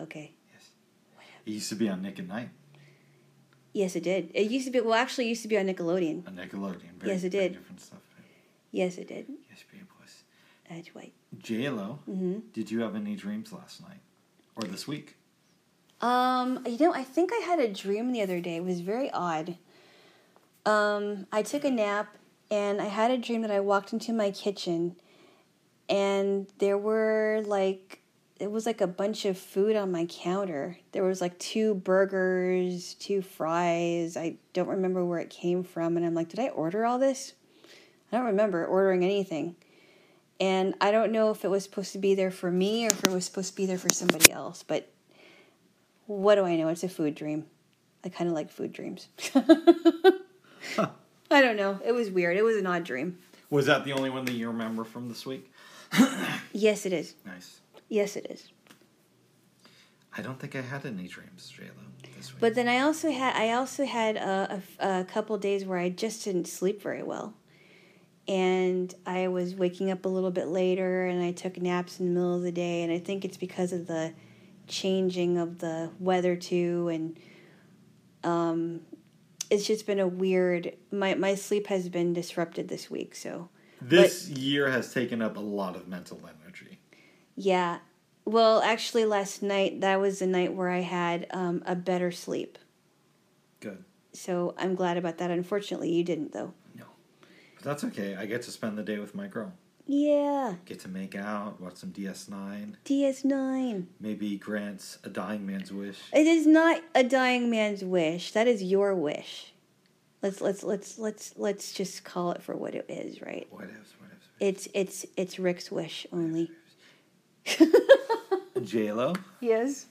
Okay. Yes. It used to be on Nick at Nite, Yes, it did. It used to be. Well, actually, it used to be on Nickelodeon. on Nickelodeon. Very, Yes, it did. Different stuff. babe. Yes, it did. Yes, babe was. That's right. J Lo, Mm-hmm. did you have any dreams last night or this week? Um, you know, I think I had a dream the other day. It was very odd. Um, I took a nap and I had a dream that I walked into my kitchen and there were like it was like a bunch of food on my counter. There was like two burgers, two fries. I don't remember where it came from, and I'm like, did I order all this? I don't remember ordering anything. And I don't know if it was supposed to be there for me or if it was supposed to be there for somebody else, but what do I know? It's a food dream. I kind of like food dreams. I don't know. It was weird. It was an odd dream. Was that the only one that you remember from this week? Yes, it is. Nice. Yes, it is. I don't think I had any dreams, JLo, this week. But then I also had I also had a, a, a couple days where I just didn't sleep very well, and I was waking up a little bit later, and I took naps in the middle of the day, and I think it's because of the changing of the weather too, and um, it's just been a weird. My my sleep has been disrupted this week, so this year has taken up a lot of mental energy. Yeah. Well, actually, last night that was the night where I had um, a better sleep. Good. So I'm glad about that. Unfortunately, you didn't, though. No. But that's okay. I get to spend the day with my girl. Yeah, Get to make out, watch some DS9, DS9. maybe grants a dying man's wish. It is not a dying man's wish. That is your wish. Let's let's let's let's let's just call it for what it is, right? What ifs, what ifs. It's it's it's Rick's wish only. JLo, Yes.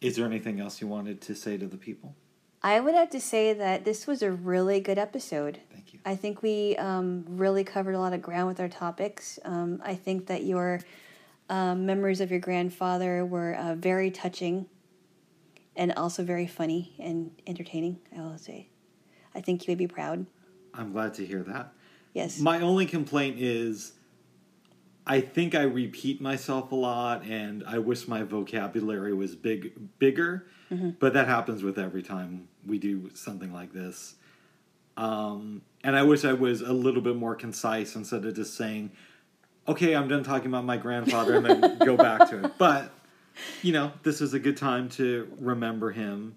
is there anything else you wanted to say to the people? I would have to say that this was a really good episode. Thank you. I think we um, really covered a lot of ground with our topics. Um, I think that your um, memories of your grandfather were uh, very touching and also very funny and entertaining, I will say. I think you would be proud. I'm glad to hear that. Yes. My only complaint is I think I repeat myself a lot and I wish my vocabulary was big bigger, but that happens with every time we do something like this. Um, and I wish I was a little bit more concise instead of just saying, "Okay, I'm done talking about my grandfather," and then go back to it. But you know, this is a good time to remember him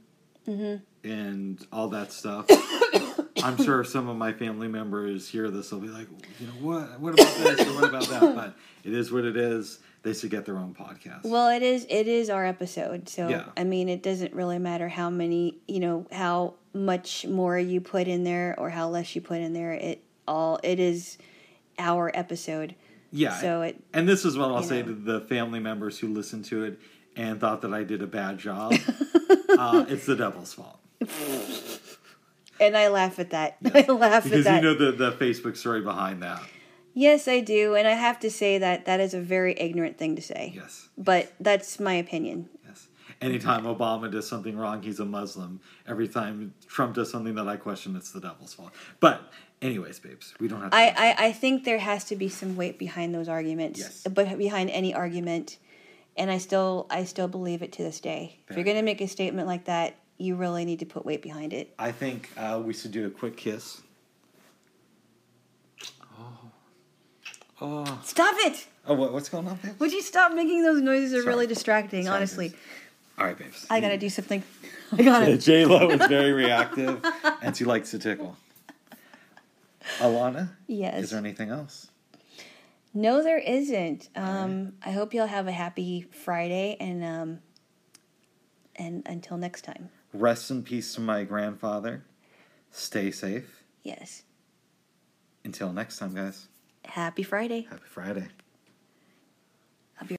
and all that stuff. I'm sure some of my family members hear this will be like, you know, what what about this or what about that? But it is what it is. They should get their own podcast. Well, it is it is our episode, so Yeah. I mean, it doesn't really matter how many, you know, how much more you put in there or how less you put in there. It all it is our episode. yeah. So it and this is what I'll say know. to the family members who listen to it and thought that I did a bad job. uh, it's the devil's fault. and I laugh at that. I laugh Because at that. you know the, the Facebook story behind that. yes, I do, and I have to say that that is a very ignorant thing to say. Yes. But that's my opinion. Yes. Anytime Obama does something wrong, he's a Muslim. Every time Trump does something that I question, it's the devil's fault. But, anyways, babes, we don't have to. I, I, I think there has to be some weight behind those arguments, Yes. but behind any argument, and I still I still believe it to this day. If you're going to make a statement like that, you really need to put weight behind it. I think uh, we should do a quick kiss. Oh. Oh. Stop it! Oh, what, what's going on, babes? Would you stop making those noises? They're Sorry. really distracting. Sorry, honestly, babes. All right, babes. I gotta do something. I gotta. J Lo is very reactive, and she likes to tickle. Alana, Yes. is there anything else? No, there isn't. Um, I hope you'll have a happy Friday, and um, and until next time. Rest in peace to my grandfather. Stay safe. Yes. Until next time, guys. Happy Friday. Happy Friday.